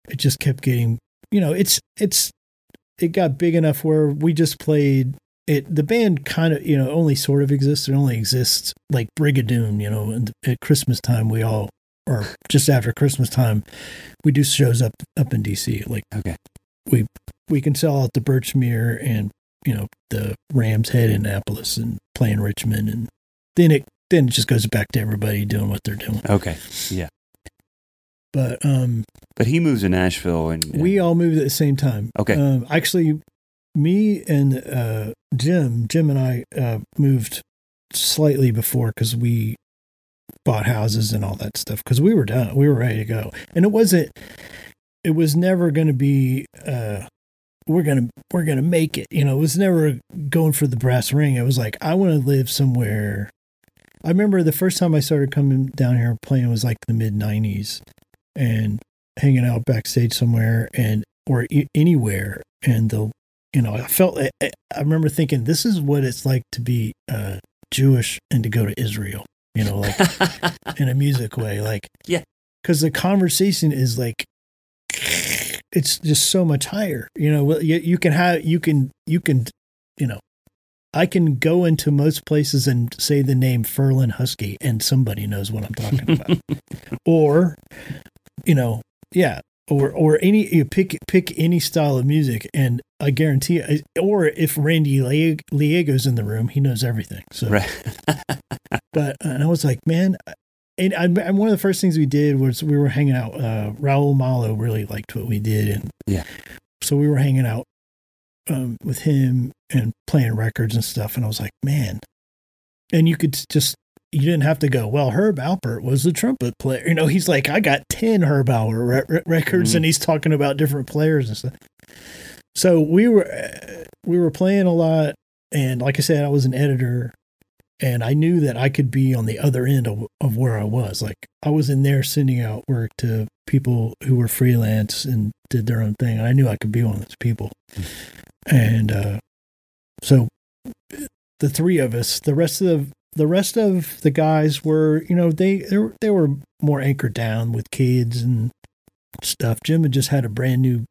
it just kept getting, you know, it's it's it got big enough where we just played it. The band kind of you know only sort of exists. It only exists like Brigadoon, you know. And at Christmas time, we all or just after Christmas time, we do shows up up in DC. Like
Okay.
we we can sell out the Birchmere and you know the Rams Head in Annapolis and play in Richmond, and then it then it just goes back to everybody doing what they're doing.
Okay. Yeah.
But um,
But he moves to Nashville and, and-
we all moved at the same time.
Okay.
Um, actually, me and uh, Jim, Jim and I uh, moved slightly before because we bought houses and all that stuff because we were done. We were ready to go, and it wasn't. It was never going to be. Uh, we're gonna we're gonna make it. You know, it was never going for the brass ring. It was like I want to live somewhere. I remember the first time I started coming down here playing was like the mid '90s, and hanging out backstage somewhere and or e- anywhere and the you know i felt I, I remember thinking this is what it's like to be uh jewish and to go to israel you know like in a music way like
Yeah.
because the conversation is like it's just so much higher you know well, you, you can have you can you can you know i can go into most places and say the name Ferlin husky and somebody knows what i'm talking about or you know yeah or or any you pick pick any style of music and i guarantee or if Randy Leago's in the room he knows everything so
right.
but and i was like man and I, and one of the first things we did was we were hanging out uh raul malo really liked what we did and
Yeah.
so we were hanging out um with him and playing records and stuff and i was like man and you could just you didn't have to go. Well, Herb Alpert was the trumpet player. You know, he's like, I got ten Herb Alpert re- records,
Mhm.
and he's talking about different players and stuff. So we were we were playing a lot, and like I said, I was an editor, and I knew that I could be on the other end of, of where I was. Like I was in there sending out work to people who were freelance and did their own thing. And I knew I could be one of those people, and uh, so the three of us, the rest of the the rest of the guys were, you know, they they were, more anchored down with kids and stuff. Jim had just had a brand new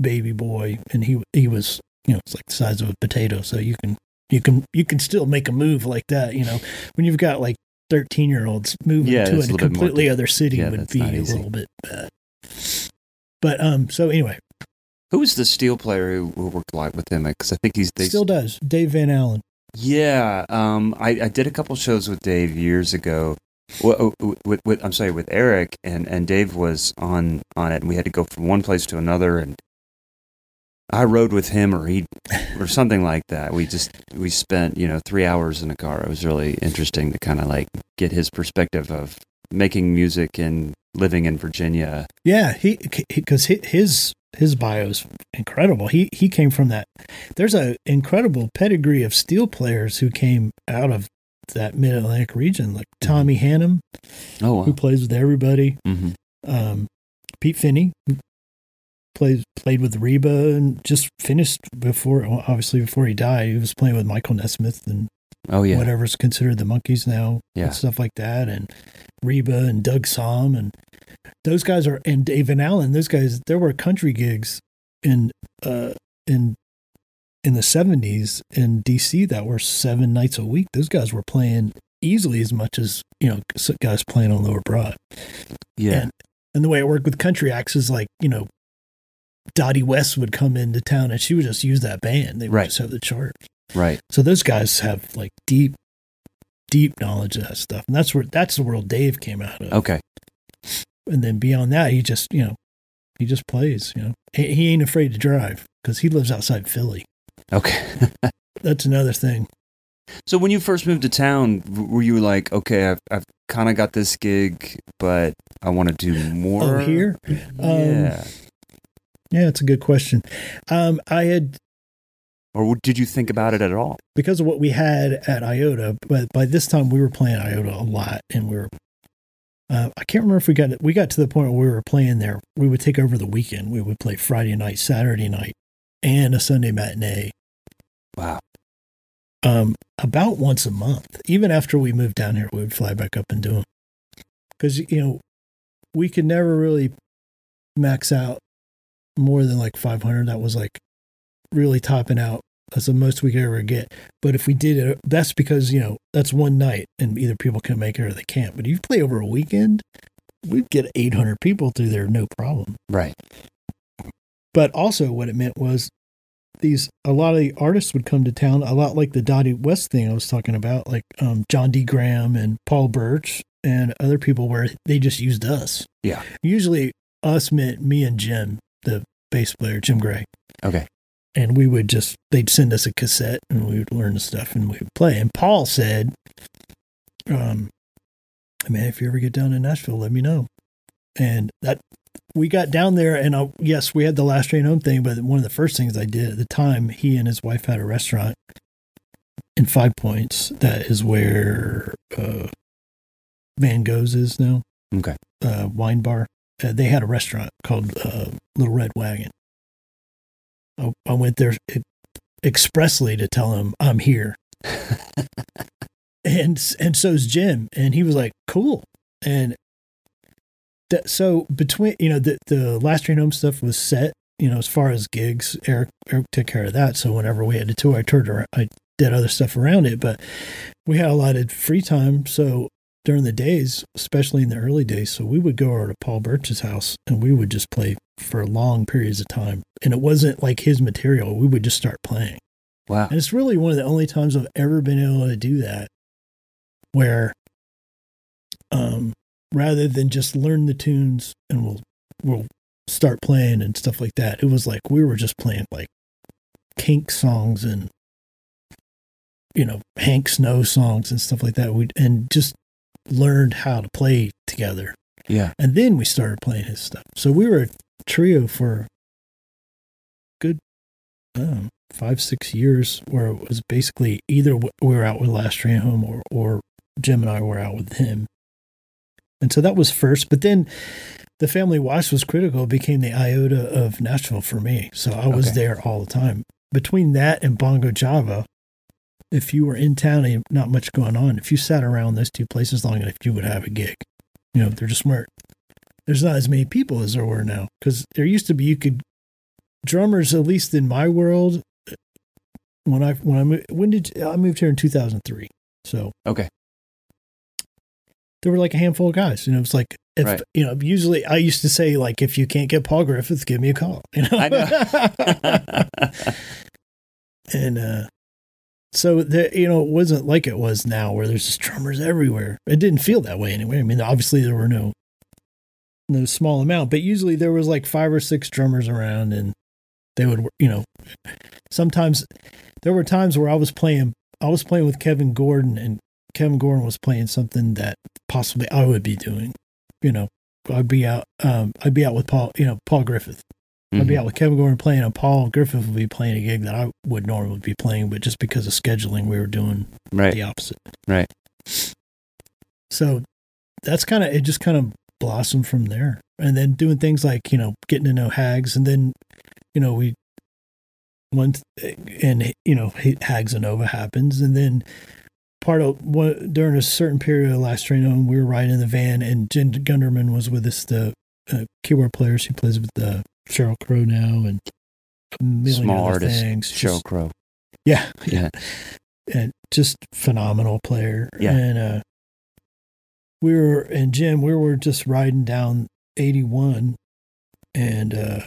baby boy, and he he was, you know, it's like the size of a potato, so you can you can you can still make a move like that, you know, when you've got like thirteen year olds moving
Yeah,
to
a
a completely other city
yeah,
would be a little bit bad. But um, so anyway,
Who was the steel player who, who worked a lot with him? Because I think he's they,
still does Dave Van Allen.
Yeah, um, I, I did a couple shows with Dave years ago. With, with, with I'm sorry, with Eric and, and Dave was on on it, and we had to go from one place to another, and I rode with him, or he, or something like that. We just we spent you know three hours in a car. It was really interesting to kind of like get his perspective of making music and living in Virginia.
Yeah, he because his his bio is incredible. He he came from that. There's a incredible pedigree of steel players who came out of that Mid Atlantic region, like Tommy Hannum,
Oh,
who plays with everybody.
hmm
Um, Pete Finney, plays played with Reba and just finished before, well, obviously before he died. He was playing with Michael Nesmith and
oh yeah,
whatever's considered the Monkees now
Yeah.
and stuff like that and reba and doug Somm and those guys are and Dave Van Allen those guys there were country gigs in uh in in the 70s in dc that were seven nights a week. Those guys were playing easily as much as you know guys playing on lower broad.
Yeah,
and, and the way it worked with country acts is like you know dottie west would come into town and she would just use that band. They would
Right.
just have the chart
right.
so those guys have like deep, deep knowledge of that stuff, and that's where that's the world Dave came out of.
Okay,
And then beyond that, he just you know, he just plays. You know, he, he ain't afraid to drive because he lives outside Philly.
okay.
That's another thing.
So when you first moved to town, were you like, okay, I've, I've kind of got this gig, but I want to do more
Oh, here?
Yeah.
Yeah, it's a good question. Um, I had
or did you think about it at all?
because of what we had at IOTA, but by this time we were playing IOTA a lot, and we were. Uh, I can't remember if we got we got to the point where we were playing there. We would take over the weekend. We would play Friday night, Saturday night, and a Sunday matinee.
Wow.
Um, about once a month. Even after we moved down here, we would fly back up and do them because you know we could never really max out more than like 500. That was like really topping out. That's the most we could ever get. But if we did it, that's because, you know, that's one night and either people can make it or they can't. But if you play over a weekend, we'd get 800 people through there, no problem.
Right.
But also, what it meant was these, a lot of the artists would come to town, a lot like the Dottie West thing I was talking about, like um, John D. Graham and Paul Burch and other people where they just used us.
Yeah.
Usually, us meant me and Jim, the bass player, Jim Gray.
Okay.
And we would just they'd send us a cassette and we would learn the stuff and we would play and paul said um man if you ever get down to nashville let me know and that we got down there and I, yes we had the last train home thing but one of the first things i did at the time he and his wife had a restaurant in five points that is where uh van gogh's is now
Okay.
uh, wine bar. Uh, they had a restaurant called uh, Little Red Wagon. I, I went there expressly to tell him I'm here, and and so's Jim, and he was like, "Cool." And that, so between you know the the last train home stuff was set. You know, as far as gigs, Eric Eric took care of that. So whenever we had to tour, I toured. Around, I did other stuff around it, but we had a lot of free time. So during the days, especially in the early days. So we would go over to Paul Burch's house and we would just play for long periods of time. And it wasn't like his material. We would just start playing.
Wow.
And it's really one of the only times I've ever been able to do that where um rather than just learn the tunes and we'll we'll start playing and stuff like that. It was like we were just playing like kink songs and you know, Hank Snow songs and stuff like that. We and just learned how to play together.
Yeah.
And then we started playing his stuff. So we were a trio for good um, five, six years where it was basically either we were out with Last Train Home or, or Jim and I were out with him. And so that was first. But then the Family Wash was critical, it became the iota of Nashville for me. So I was
Okay.
there all the time. Between that and Bongo Java, if you were in town and not much going on, if you sat around those two places long enough, you would have a gig. You know, they're just weren't. There's not as many people as there were now because there used to be. You could drummers, at least in my world. When I when I moved, when did I moved here in 2003? So
Okay.
there were like a handful of guys. You know, it's like if
Right.
you know. Usually, I used to say like, if you can't get Paul Griffith, give me a call. You know,
I know.
and uh so the you know it wasn't like it was now where there's just drummers everywhere. It didn't feel that way anyway. I mean obviously there were no no small amount but usually there was like five or six drummers around and they would you know sometimes there were times where i was playing i was playing with kevin gordon and kevin gordon was playing something that possibly i would be doing you know. I'd be out um i'd be out with paul you know paul griffith I'd be
Mhm.
out with Kevin Gordon playing, and Paul Griffith would be playing a gig that I would normally be playing, but just because of scheduling, we were doing
Right.
the opposite.
Right.
So that's kind of it. Just kind of blossomed from there, and then doing things like you know getting to know Hags, and then you know we one and you know Hags and Nova happens, and then part of one during a certain period of last train home, we were riding in the van, and Jen Gunderman was with us, the uh, keyboard player. She plays with the Sheryl Crow now, and a million
Small
other
artist,
things.
Cheryl
Just-
Crow.
yeah,
Yeah.
and just phenomenal player.
Yeah.
and uh, we were and Jim, we were just riding down eighty one, and uh,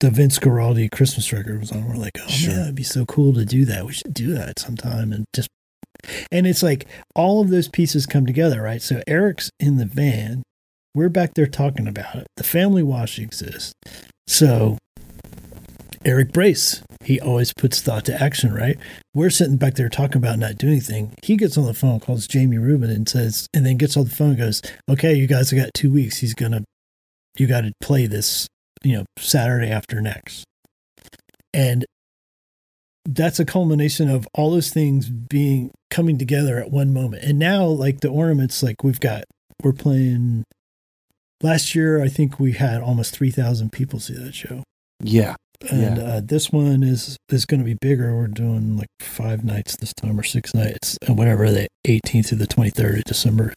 the Vince Guaraldi Christmas record was on. We're like, oh
Sure.
man, that'd be so cool to do that. We should do that sometime, and just. And it's like all of those pieces come together, right? So Eric's in the van. We're back there talking about it. The family wash exists. So Eric Brace, he always puts thought to action, right? We're sitting back there talking about not doing anything. He gets on the phone, calls Jamie Rubin, and says, and then gets on the phone and goes, "Okay, you guys have got two weeks. He's gonna, you got to play this, you know, Saturday after next." And that's a culmination of all those things being coming together at one moment. And now, like the ornaments, like we've got, we're playing. Last year, I think we had almost three thousand people see that show
Yeah.
and
Yeah.
uh, this one is is going to be bigger. We're doing like five nights this time, or six nights, and whatever the 18th through the 23rd of December.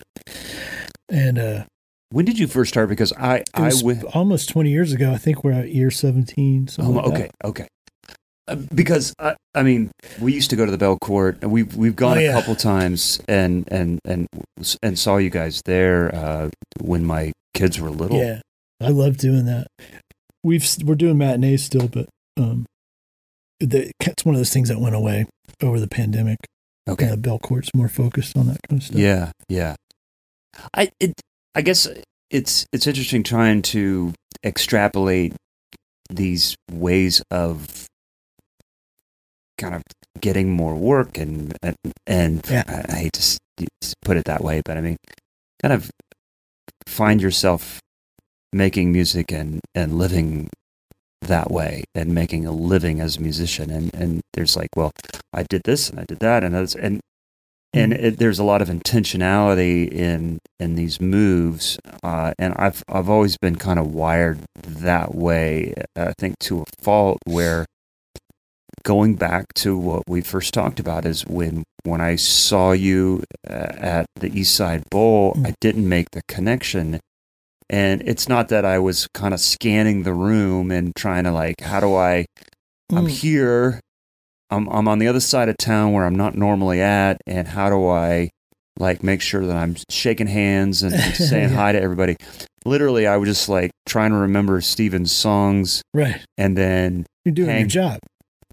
And uh,
When did you first start? Because I, I
was almost 20 years ago. I think we're at year 17.
Oh,
something like that.
okay, okay. Uh, because I, I mean, we used to go to the Belcourt, and we've we've gone
Oh,
a couple times, and and and and saw you guys there uh, when my kids were little.
Yeah, I love doing that. We've we're doing matinees still, but um, the, it's one of those things that went away over the pandemic.
Okay.
Uh, Belcourt's more focused on that kind of stuff.
Yeah, yeah. I it I guess it's it's interesting trying to extrapolate these ways of kind of getting more work and and, and
Yeah.
I, I hate to put it that way, but I mean, kind of find yourself making music and and living that way and making a living as a musician and and there's like well I did this and I did that and that's and and it, there's a lot of intentionality in in these moves uh, and I've I've always been kind of wired that way I think to a fault where going back to what we first talked about is when when I saw you uh, at the East Side Bowl
Mm.
I didn't make the connection and it's not that I was kind of scanning the room and trying to like how do I I'm
Mm.
here. I'm I'm on the other side of town where I'm not normally at, and how do I like make sure that I'm shaking hands and, and saying
Yeah.
hi to everybody? Literally, I was just like trying to remember Steven's songs,
right.
and then
You're doing
Hang.
your job.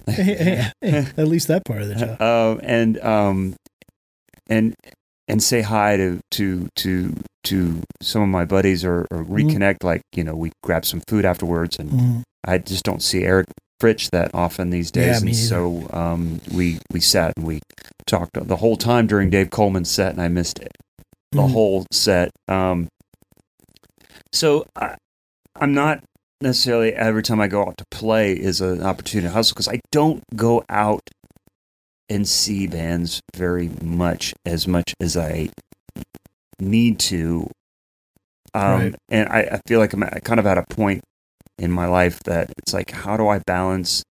At least that part of the job.
um, and um, and and say hi to to to to some of my buddies or, or reconnect. Like you know, we grab some food afterwards, and
Mm.
I just don't see Eric Fritch that often these days,
me
and so um, we we sat and we talked the whole time during Dave Coleman's set, and I missed it. the
Mhm.
whole set. Um, so I, I'm not necessarily every time I go out to play is an opportunity to hustle because I don't go out and see bands very much as much as I need to. Um,
Right.
And I, I feel like I'm kind of at a point in my life that it's like, how do I balance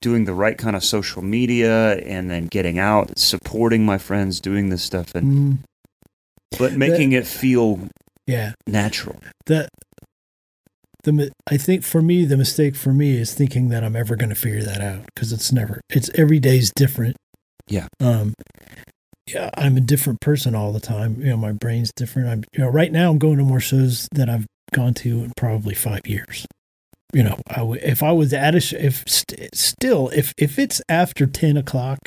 doing the right kind of social media and then getting out, supporting my friends, doing this stuff, and
Mm,
but making it feel
yeah.
natural.
that the I think for me the mistake for me is thinking that I'm ever going to figure that out because it's never it's every day's different.
Yeah.
Um yeah, I'm a different person all the time. You know, my brain's different. I'm you know, right now I'm going to more shows than I've gone to in probably 5 years. You know, I w- if I was at a sh- if st- still if if it's after 10 o'clock,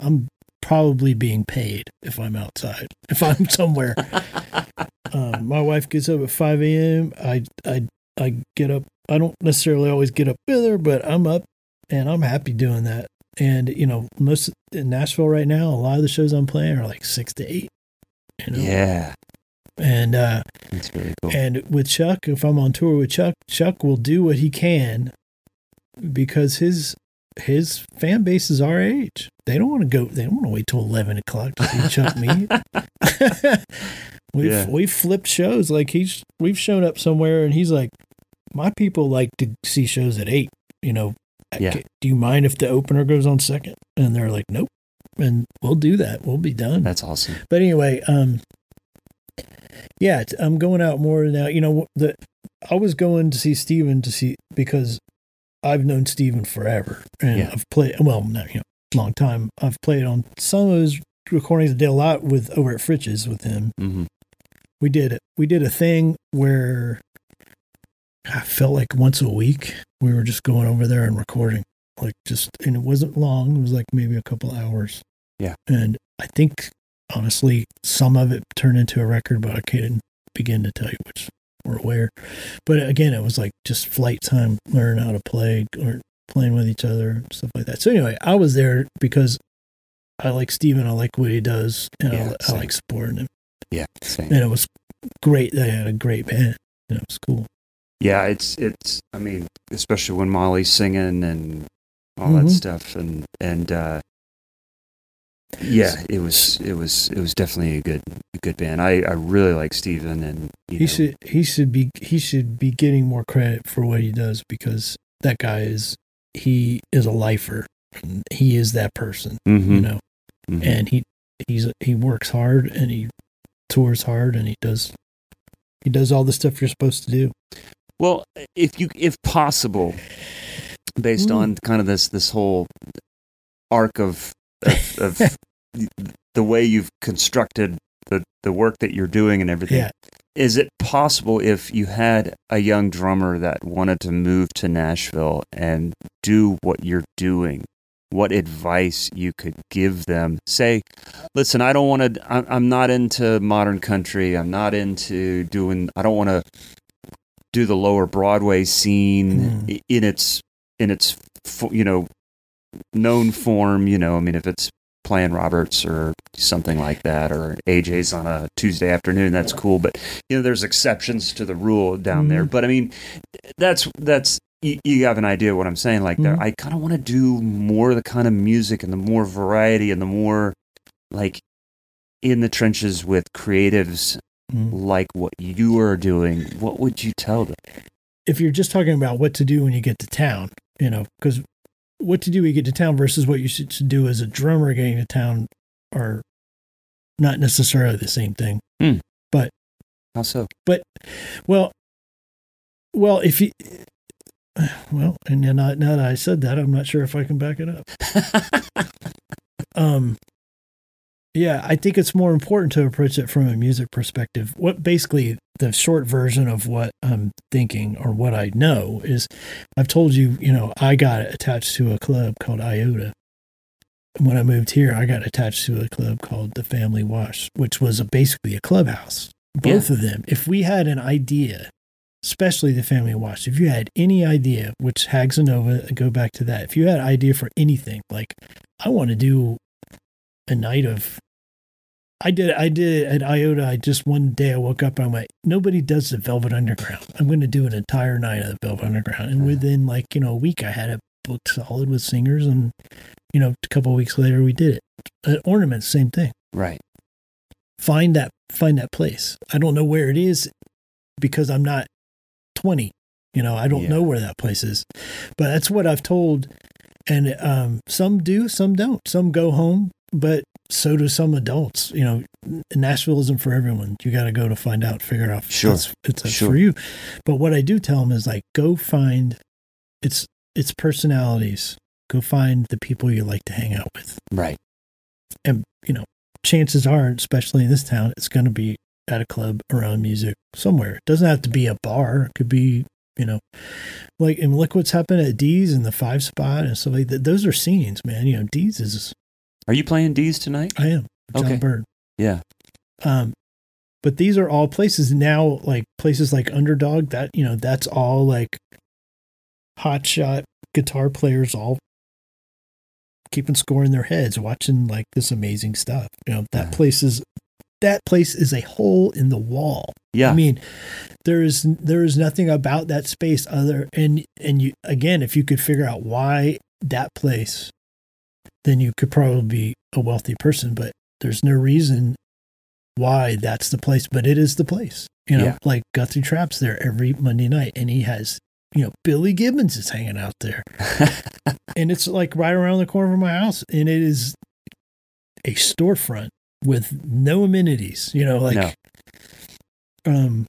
I'm probably being paid if I'm outside. If I'm somewhere um, my wife gets up at 5 a.m. I, I, I get up. I don't necessarily always get up with her, but I'm up and I'm happy doing that. And, you know, most in Nashville right now, a lot of the shows I'm playing are like six to eight. You know?
Yeah,
And, uh,
that's really cool.
and with Chuck, if I'm on tour with Chuck, Chuck will do what he can because his his fan base is our age. They don't want to go. They don't want to wait till eleven o'clock to see Chuck Mead. we've
Yeah.
we've flipped shows. Like he's we've shown up somewhere and he's like, my people like to see shows at eight. You know,
Yeah.
Do you mind if the opener goes on second? And they're like, nope. And we'll do that. We'll be done.
That's awesome.
But anyway, um, yeah, it's- I'm going out more now. You know, the I was going to see Steven to see because I've known Steven forever, and
Yeah.
I've played well, not you know, long time. I've played on some of his recordings. I did a lot with over at Fritch's with him.
hmm
We did it. we did a thing where I felt like once a week we were just going over there and recording, like just, and it wasn't long. It was like maybe a couple hours.
Yeah.
And I think honestly, some of it turned into a record, but I can't begin to tell you which or where. But again, it was like just flight time, learn how to play, or playing with each other, stuff like that. So anyway, I was there because I like Steven. I like what he does, and
Yeah,
I, I like supporting him
Yeah, same.
and it was great. They had a great band. You know, it was cool.
Yeah, it's it's. I mean, especially when Molly's singing and all
Mhm.
that stuff, and and uh, yeah, it was it was it was definitely a good a good band. I I really like Steven and you
He
know,
should he should be he should be getting more credit for what he does because that guy is he is a lifer. He is that person,
Mhm,
you know,
mhm.
and he he's he works hard and he tours hard and he does he does all the stuff you're supposed to do.
Well, if you, if possible, based
Mm.
on kind of this this whole arc of of, of the way you've constructed the the work that you're doing and everything,
Yeah.
is it possible if you had a young drummer that wanted to move to Nashville and do what you're doing? What advice you could give them? Say, listen, I don't want to. I'm, I'm not into modern country. I'm not into doing. I don't want to do the lower Broadway scene
Mm.
in its in its you know known form. You know, I mean, if it's playing Roberts or something like that, or AJ's on a Tuesday afternoon, that's cool. But you know, there's exceptions to the rule down there.
Mhm.
But I mean, that's that's you, you have an idea of what I'm saying. Like, there,
Mhm.
I kind of want to do more of the kind of music and the more variety and the more like in the trenches with creatives
Mm.
like what you are doing. What would you tell them?
If you're just talking about what to do when you get to town, you know, because what to do when you get to town versus what you should do as a drummer getting to town are not necessarily the same thing.
But how so?
But well, well, if you, well, and I, now that I said that, I'm not sure if I can back it up. Um, yeah, I think it's more important to approach it from a music perspective. What basically the short version of what I'm thinking or what I know is, I've told you, you know, I got attached to a club called Iota. When I moved here, I got attached to a club called the Family Wash, which was a, basically a clubhouse. Both of them. If we had an idea, especially the Family Wash, if you had any idea, which Hags and Nova, uh, go back to that. If you had an idea for anything, like I want to do a night of I did. I did it at IOTA. I just one day I woke up and I went, nobody does the Velvet Underground. I'm going to do an entire night of the Velvet Underground. And within like you know a week, I had it booked solid with singers, and you know a couple of weeks later we did it. Uh, ornaments, same thing.
Right.
Find that find that place. I don't know where it is because I'm not 20. You know, I don't
Yeah.
know where that place is, but that's what I've told. And um, some do, some don't. Some go home, but so do some adults. You know, Nashville isn't for everyone. You got to go to find out, figure out. if
Sure.
it's, it's
Sure.
for you. But what I do tell them is like, go find it's it's personalities. Go find the people you like to hang out with
Right.
and you know, chances are, especially in this town, it's going to be at a club around music somewhere. It doesn't have to be a bar. It could be, you know, like and look what's happened at D's and the Five Spot and stuff like that. Those are scenes, man. You know, D's is
Are you playing D's tonight?
I am John
Okay.
Bird.
Yeah.
Um, but these are all places now, like places like Underdog. That you know, that's all like hotshot guitar players, all keeping score in their heads, watching like this amazing stuff. You know, that
Yeah.
place is that place is a hole in the wall.
Yeah.
I mean, there is there is nothing about that space other and and you again, if you could figure out why that place, then you could probably be a wealthy person. But there's no reason why that's the place, but it is the place. You know,
Yeah.
like Guthrie Trapp's there every Monday night, and he has you know Billy Gibbons is hanging out there, and it's like right around the corner from my house, and it is a storefront with no amenities. You know, like
No.
um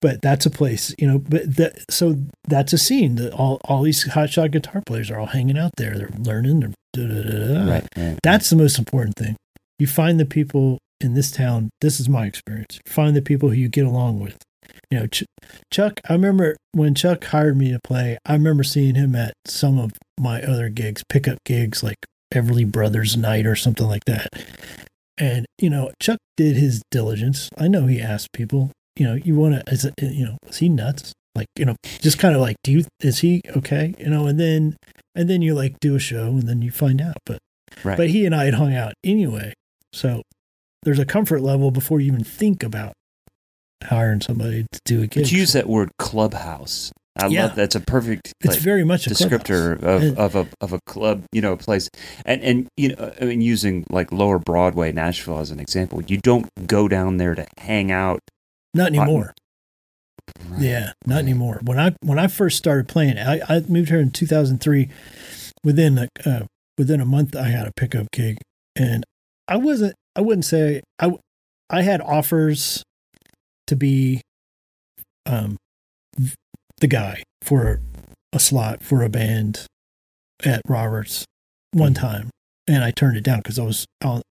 but that's a place you know but that so that's a scene that all all these hotshot guitar players are all hanging out there they're learning they're.
Right. right.
that's the most important thing. You find the people in this town this is my experience find the people who you get along with. You know Ch- chuck i remember when chuck hired me to play i remember seeing him at some of my other gigs pickup gigs like everly brothers night or something like that. And you know chuck did his diligence. I know he asked people you know you want to is it, you know is he nuts? Like you know just kind of like do you is he okay? You know and then and then you like do a show and then you find out but
Right.
but he and I had hung out anyway. So there's a comfort level before you even think about hiring somebody to do a gig.
But you use that word clubhouse. I
Yeah.
love that's a perfect
it's very much a
descriptor of, of a of a club, you know, a place. And and you know, I mean, using like Lower Broadway, Nashville as an example, you don't go down there to hang out.
Not anymore.
Right.
Yeah, not
Right.
anymore. When I when I first started playing, I, I moved here in 2003. Within like uh, within a month, I had a pickup gig, and I wasn't. I wouldn't say I. I had offers to be, um, the guy for a slot for a band at Roberts one time, and I turned it down because I was.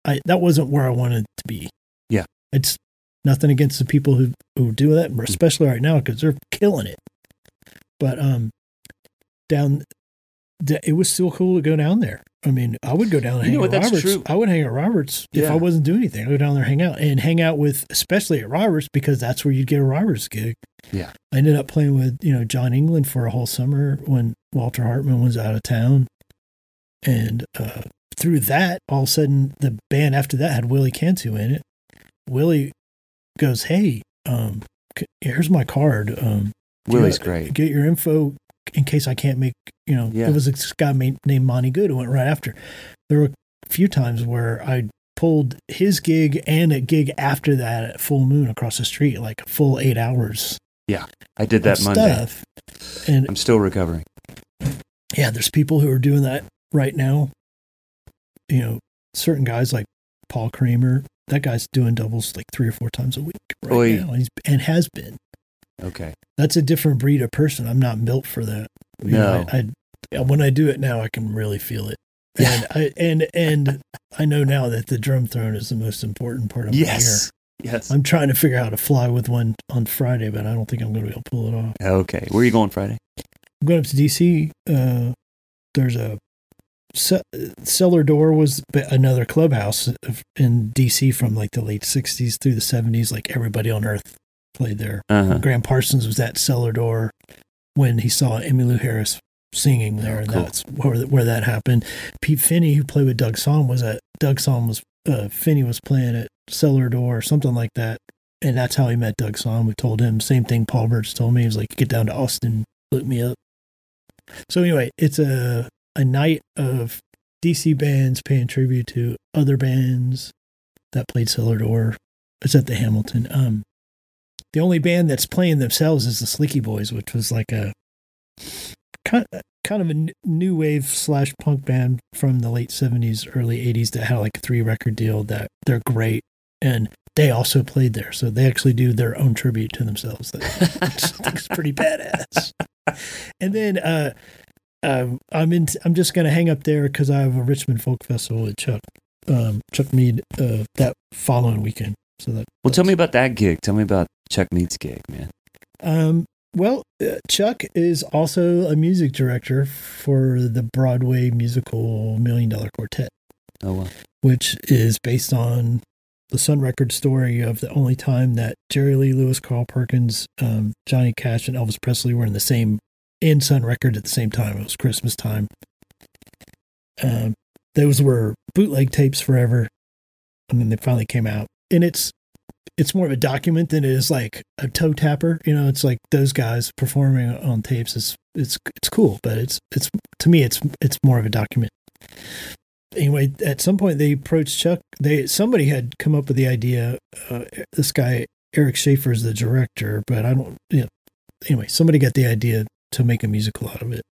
I that wasn't where I wanted to be.
Yeah.
it's nothing against the people who who do that, especially right now because they're killing it. But um, down, it was still cool to go down there. I mean, I would go down and
You
hang
know
at
what, that's
Roberts.
true.
I would hang at Roberts if I wasn't doing anything. I would go down there, hang out, and hang out with, especially at Roberts because that's where you'd get a Roberts gig.
Yeah.
I ended up playing with you know John England for a whole summer when Walter Hartman was out of town, and uh, through that, all of a sudden, the band after that had Willie Cantu in it. Willie goes, "Hey, um, here's my card. Um,
Willie's great.
Get your info in case I can't make. You know,
Yeah.
it was this guy named Monty Good who went right after. There were a few times where I pulled his gig and a gig after that at Full Moon across the street, like a full eight hours Yeah,
I did that Monday.
stuff. And
I'm still recovering.
yeah, there's people who are doing that right now. You know, certain guys like Paul Kramer, that guy's doing doubles like three or four times a week right
Oy.
now, he's, and has been.
Okay.
That's a different breed of person. I'm not built for that. You know,
No.
I, I when I do it now, I can really feel it. And I and and I know now that the drum throne is the most important part of my
Yes. Yes.
I'm trying to figure out how to fly with one on Friday, but I don't think I'm going to be able to pull it off.
Okay. Where are you going Friday?
I'm going up to DC. Uh, there's a Ce- cellar door was b- another clubhouse in DC from like the late 60s through the 70s. Like everybody on earth played there.
Uh-huh.
Gram Parsons was at cellar door when he saw Emmylou Harris singing there,
Oh,
and
cool.
that's where where that happened. Pete Finney, who played with Doug Sahm, was at Doug Sahm was uh, Finney was playing at Cellar Door or something like that, and that's how he met Doug Sahm. We told him same thing. Paul Burch told me he was like, "Get down to Austin, look me up." So anyway, it's a a night of DC bands paying tribute to other bands that played Cellar Door. It's at the Hamilton. Um, the only band that's playing themselves is the Slickee Boys, which was like a kind kind of a new wave slash punk band from the late seventies, early eighties that had like a three record deal. That they're great, and they also played there, so they actually do their own tribute to themselves. That I think is pretty badass. And then uh, uh, I'm in. I'm just gonna hang up there because I have a Richmond Folk Festival with Chuck um, Chuck Mead uh, that following weekend. So that
Well, tell me about that gig. Tell me about Chuck Mead's gig, man.
Um, well, uh, Chuck is also a music director for the Broadway musical Million Dollar Quartet,
Oh, well.
which is based on the Sun Record story of the only time that Jerry Lee Lewis, Carl Perkins, um, Johnny Cash, and Elvis Presley were in the same in Sun Record at the same time. It was Christmas time. Um, those were bootleg tapes forever, and then they finally came out, and it's it's more of a document than it is like a toe tapper. You know, it's like those guys performing on tapes. It's it's it's cool, but it's it's to me it's it's more of a document. Anyway, at some point they approached Chuck. They somebody had come up with the idea. Uh, this guy Eric Schaeffer is the director, but I don't. You know, anyway, somebody got the idea to make a musical out of it,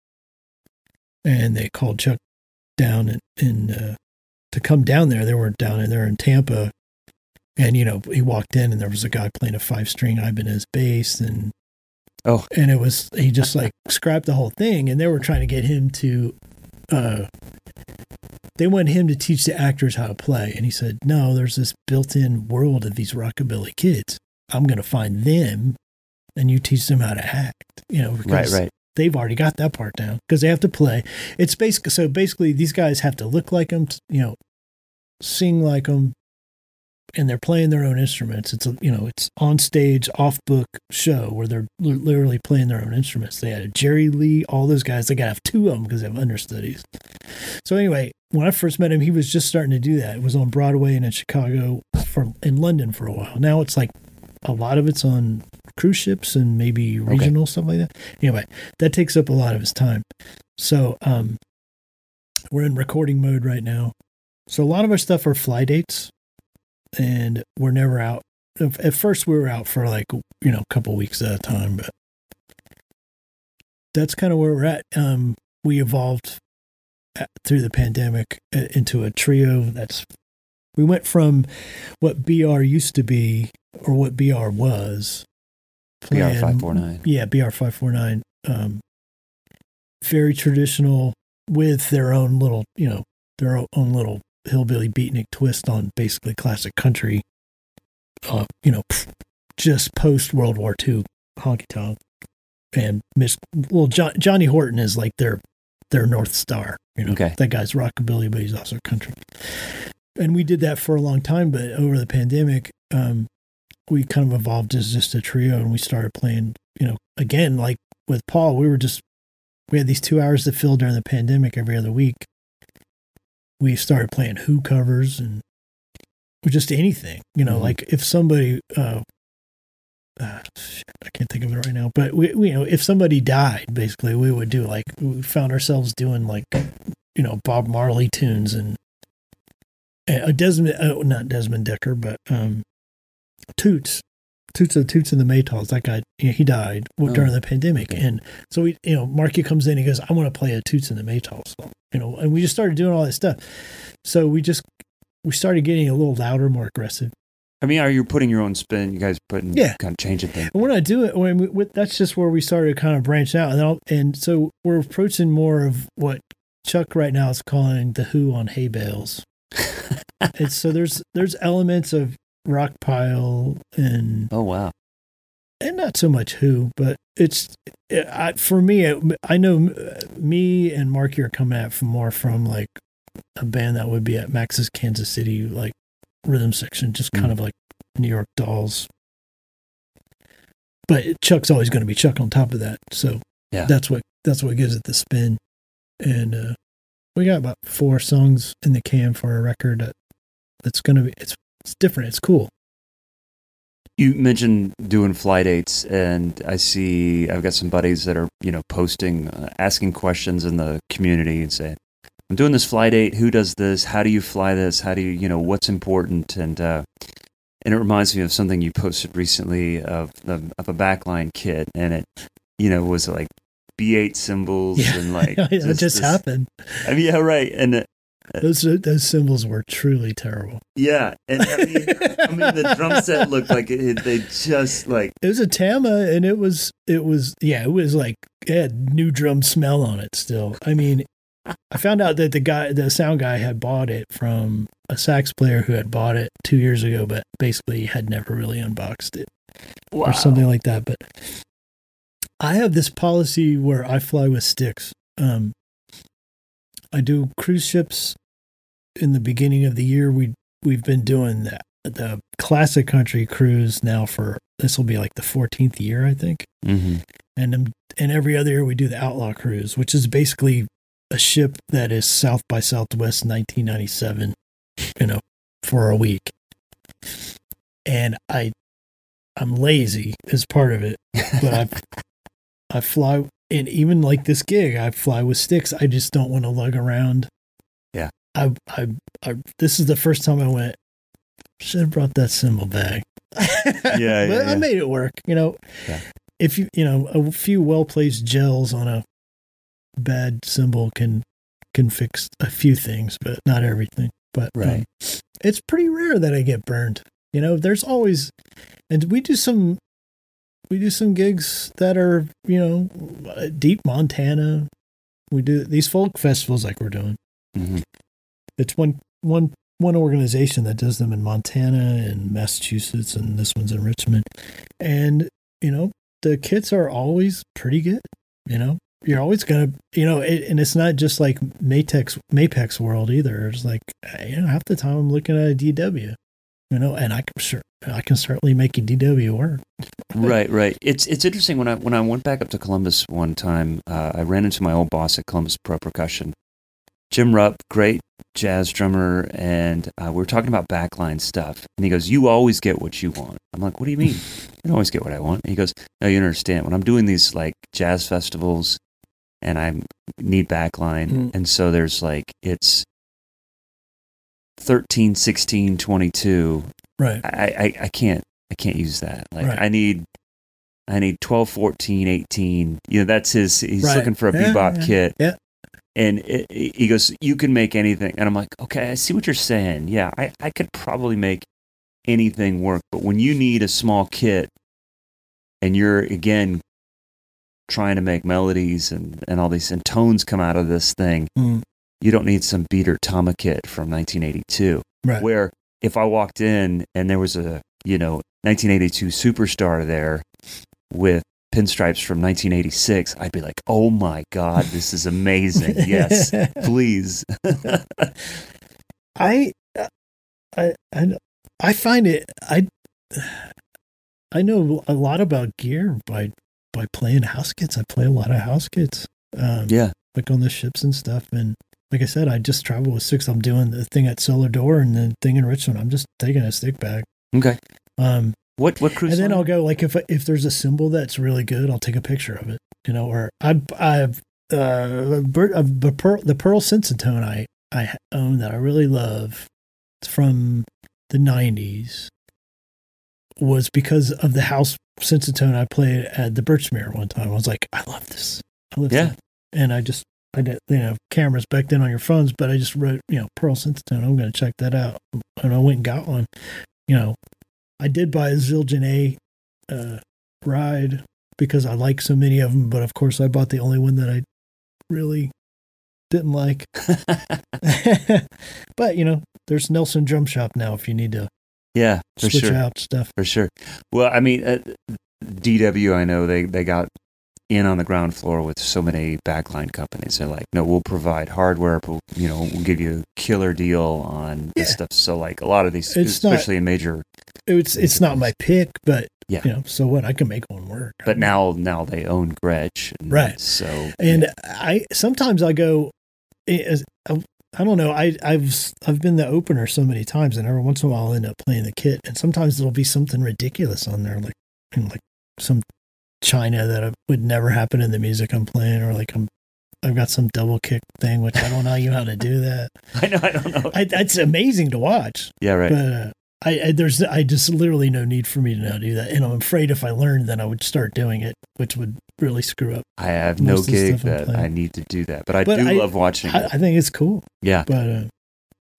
and they called Chuck down and, and uh, to come down there. They weren't down in there in Tampa and you know he walked in and there was a guy playing a five string Ibanez bass and
Oh.
and it was he just like scrapped the whole thing and they were trying to get him to uh they wanted him to teach the actors how to play and he said no there's this built-in world of these rockabilly kids i'm going to find them and you teach them how to act you know
Right,
because
right.
they've already got that part down because they have to play. It's basically so basically these guys have to look like them, you know, sing like them, and they're playing their own instruments. It's a you know it's on stage, off book show where they're li- literally playing their own instruments. They had Jerry Lee, all those guys. They got to have two of them because they have understudies. So anyway, when I first met him, he was just starting to do that. It was on Broadway and in Chicago for in London for a while. Now it's like a lot of it's on cruise ships and maybe regional stuff like that. Anyway, that takes up a lot of his time. So um, we're in recording mode right now. So a lot of our stuff are fly dates, and we're never out. At at first, we were out for like you know a couple weeks at a time, but that's kind of where we're at. Um, we evolved uh, through the pandemic uh, into a trio. That's we went from what BR used to be or what BR was.
BR 549.
Yeah, BR five four nine. Um, very traditional with their own little, you know, their own little hillbilly beatnik twist on basically classic country. Uh, you know, just post World War II honky tonk, and Miss well John, Johnny Horton is like their their north star. You know,
Okay.
that guy's rockabilly, but he's also country. And we did that for a long time, but over the pandemic, um, we kind of evolved as just a trio, and we started playing. You know, again, like with Paul, we were just we had these two hours to fill during the pandemic every other week. We started playing Who covers and or just anything. You know,
Mhm.
like if somebody, uh, uh, shit, I can't think of it right now, but we, we, you know, if somebody died, basically, we would do like we found ourselves doing like, you know, Bob Marley tunes and uh, Desmond, uh, not Desmond Dekker, but um, Toots, Toots of Toots and the Maytals. That guy, you know, he died
Oh,
during the pandemic,
okay.
and so we, you know, Marky comes in, he goes, "I want to play a Toots and the Maytals," song," you know, and we just started doing all that stuff. So we just we started getting a little louder, more aggressive.
I mean, are you putting your own spin? You guys putting,
Yeah.
kind of changing things.
And we're not doing it. When we, that's just where we started to kind of branch out, and I'll, and so we're approaching more of what Chuck right now is calling the Who on hay bales. it's so there's there's elements of rock pile and
Oh, wow.
and not so much Who, but it's I, for me. I know me and Marky are coming at from more from like a band that would be at Max's Kansas City like rhythm section, just kind
Mm.
of like New York Dolls. But Chuck's always going to be Chuck on top of that, so
Yeah.
that's what that's what gives it the spin. And uh, we got about four songs in the can for a record that it's gonna be it's it's different. It's cool.
You mentioned doing fly dates, and I see I've got some buddies that are you know posting, uh, asking questions in the community and saying, "I'm doing this fly date. Who does this? How do you fly this? How do you you know what's important?" And uh, and it reminds me of something you posted recently of the, of a backline kit, and it you know was like B8 cymbals
Yeah.
and like
it just happened.
I mean, yeah, right, and uh,
Those those cymbals were truly terrible.
yeah, and I mean, I mean the drum set looked like it, they just like
It was a Tama, and it was it was yeah, it was like it had new drum smell on it. Still, I mean, I found out that the guy, the sound guy, had bought it from a sax player who had bought it two years ago, but basically had never really unboxed it or something like that. But I have this policy where I fly with sticks. Um, I do cruise ships. In the beginning of the year, we we've been doing that the classic country cruise now for this will be like the 14th year, I think.
hmm
And um, and every other year we do the Outlaw cruise, which is basically a ship that is South by Southwest 1997, you know, for a week. And I I'm lazy as part of it, but I I fly and even like this gig, I fly with sticks. I just don't want to lug around.
Yeah.
I I I this is the first time I went should have brought that cymbal bag.
Yeah,
but
yeah.
I made it work. You know,
Yeah.
if you you know a few well placed gels on a bad cymbal can can fix a few things, but not everything. But um,
Right.
it's pretty rare that I get burned. You know, there's always, and we do some, we do some gigs that are you know deep Montana. We do these folk festivals like we're doing.
hmm
It's one one one organization that does them in Montana and Massachusetts, and this one's in Richmond. And you know, the kits are always pretty good. You know, you're always gonna, you know, it, and it's not just like Matex Mapex world either. It's like you know, half the time I'm looking at a DW. You know, and I can sure I can certainly make a DW work.
Right, right. It's it's interesting when I when I went back up to Columbus one time, uh, I ran into my old boss at Columbus Pro Percussion, Jim Rupp, great jazz drummer, and uh, we were talking about backline stuff. And he goes, "You always get what you want." I'm like, "What do you mean? I always get what I want." And he goes, "No, you understand. When I'm doing these like jazz festivals, and I need backline,
Mm.
and so there's like it's 13, 16, 22,
Right.
I, I, I can't I can't use that. Like
Right.
I need I need 12, 14, 18. You know, that's his he's
Right.
looking for a
Yeah,
bebop
yeah,
kit.
yeah.
And it, it- he goes, "You can make anything." And I'm like, "Okay, I see what you're saying. Yeah, I I could probably make anything work, but when you need a small kit and you're again trying to make melodies and and all these and tones come out of this thing,
Mm,
you don't need some beater Tama kit from 1982
right.
where if I walked in and there was a you know 1982 superstar there with pinstripes from 1986, I'd be like, "Oh my god, this is amazing! yes, please."
I, I, I, I find it. I, I know a lot about gear by by playing house kits. I play a lot of house kits, um,
yeah,
like on the ships and stuff. And like I said, I just travel with six. I'm doing the thing at Cellar Door and the thing in Richmond. I'm just taking a stick bag.
okay.
Um,
What what cruise?
and then
line?
I'll go like if if there's a cymbal that's really good, I'll take a picture of it. You know, or I I've uh uh, the pearl the pearl sensitone I I own that I really love. It's from the '90s. Was because of the house sensitone I played at the Birchmere one time. I was like, I love this. I love
Yeah.
that. And I just I didn't you know cameras back then on your phones, but I just wrote you know pearl sensitone. I'm going to check that out, and I went and got one. You know, I did buy a Zildjian A uh, ride because I like so many of them, but of course I bought the only one that I really didn't like. but you know, there's Nelson Drum Shop now if you need to
yeah, for
switch
sure,
out stuff.
for sure. Well, I mean, uh, DW, I know they they got in on the ground floor with so many backline companies. They're like, no, we'll provide hardware, but you know, we'll give you a killer deal on this stuff. So like a lot of these,
It's not-
especially in major,
It's it's not my pick, but
Yeah.
you know, so what? I can make one work.
but now now they own Gretsch, and
Right.
So
And I sometimes I go, eh, as- I don't know. I I've I've been the opener so many times, and every once in a while I'll end up playing the kit, and sometimes it'll be something ridiculous on there, like like some China that would never happen in the music I'm playing, or like I'm I've got some double kick thing, which I don't know you how to do that.
I know, I don't know.
I, it's amazing to watch.
Yeah, right.
But uh, I, I there's I just literally no need for me to now do that, and I'm afraid if I learned, then I would start doing it, which would really screw up.
I have no
most of the
gig that. I need to do that, but I
But
do
I-
love watching
I,
it.
I think it's cool,
Yeah.
but uh,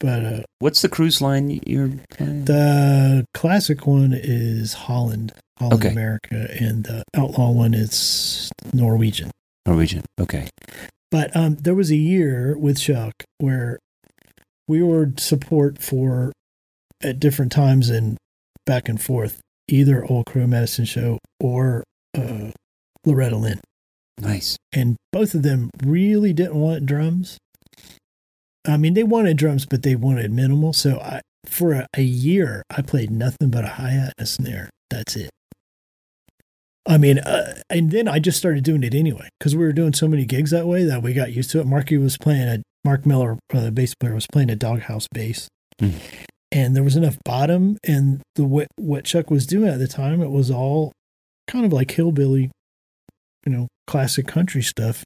but uh,
What's the cruise line you're playing?
the classic one is Holland, Holland,
Okay.
America, and the outlaw one is Norwegian.
Norwegian. Okay.
But um, there was a year with Chuck where we were support for at different times and back and forth, either Old Crow Medicine Show or uh, Loretta Lynn.
Nice.
And both of them really didn't want drums. I mean, they wanted drums, but they wanted minimal. So I, for a, a year, I played nothing but a hi hat and a snare. That's it. I mean, uh, and then I just started doing it anyway because we were doing so many gigs that way that we got used to it. Marky was playing a Mark Miller, uh, the bass player, was playing a doghouse bass,
Hmm.
and there was enough bottom. And the what what Chuck was doing at the time, it was all kind of like hillbilly, you know, classic country stuff.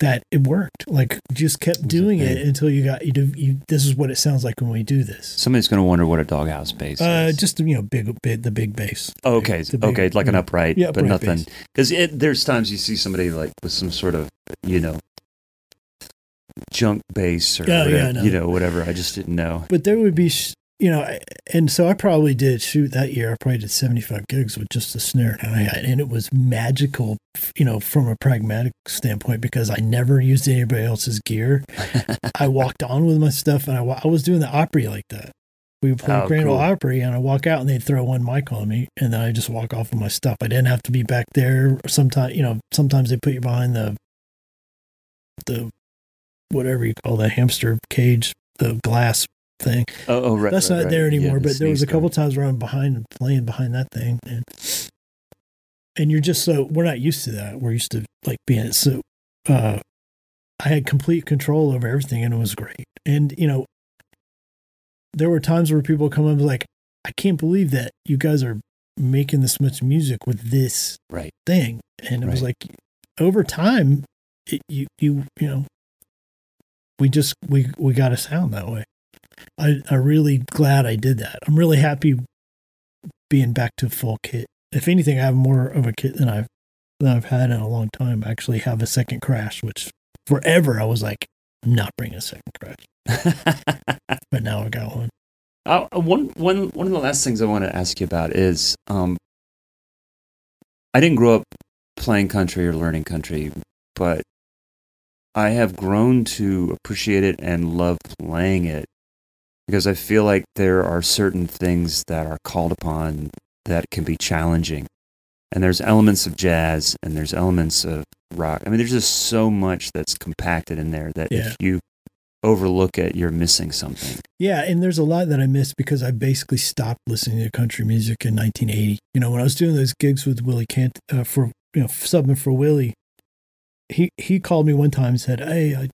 That it worked. Like just kept
it
doing it until you got you, do, you. This is what it sounds like when we do this.
Somebody's going to wonder what a doghouse bass
Uh,
is.
just you know, big, big, the big bass.
Oh, okay.
big-
okay. Like an
yeah.
upright,
Yeah,
but
upright
nothing. Because there's times you see somebody like with some sort of, you know, junk bass or
Yeah,
whatever,
yeah, know.
you know, whatever. I just didn't know.
But there would be, sh- you know, and so I probably did shoot that year. I probably did 75 gigs with just the snare and hi hat. And it was magical, you know, from a pragmatic standpoint because I never used anybody else's gear. I walked on with my stuff and I, I was doing the Opry like that. We would play
Oh,
Grand Ole
cool.
Opry and I walk out and they'd throw one mic on me and then I just walk off with my stuff. I didn't have to be back there. Sometimes, you know, sometimes they put you behind the, the, whatever you call the hamster cage, the glass thing.
Oh, oh right.
That's
right,
not
right.
there
Yeah,
anymore.
the
but there was a couple times where I'm behind playing behind that thing, and and you're just so we're not used to that. We're used to like being so. Uh, I had complete control over everything, and it was great. And you know, there were times where people come up like, "I can't believe that you guys are making this much music with this
Right.
thing," and it was like, over time, it, you you you know, we just we we got a sound that way. I I'm really glad I did that. I'm really happy being back to full kit. If anything, I have more of a kit than I've than I've had in a long time. I actually have a second crash, which forever I was like, I'm not bringing a second crash, but now I got one.
Uh, one, one, one of the last things I want to ask you about is um, I didn't grow up playing country or learning country, but I have grown to appreciate it and love playing it because I feel like there are certain things that are called upon that can be challenging. And there's elements of jazz and there's elements of rock. I mean, there's just so much that's compacted in there that
Yeah.
if you overlook it, you're missing something.
Yeah, and there's a lot that I missed because I basically stopped listening to country music in 1980. You know, when I was doing those gigs with Willie Kent uh, for you know subbing for Willie, he he called me one time and said, "Hey, I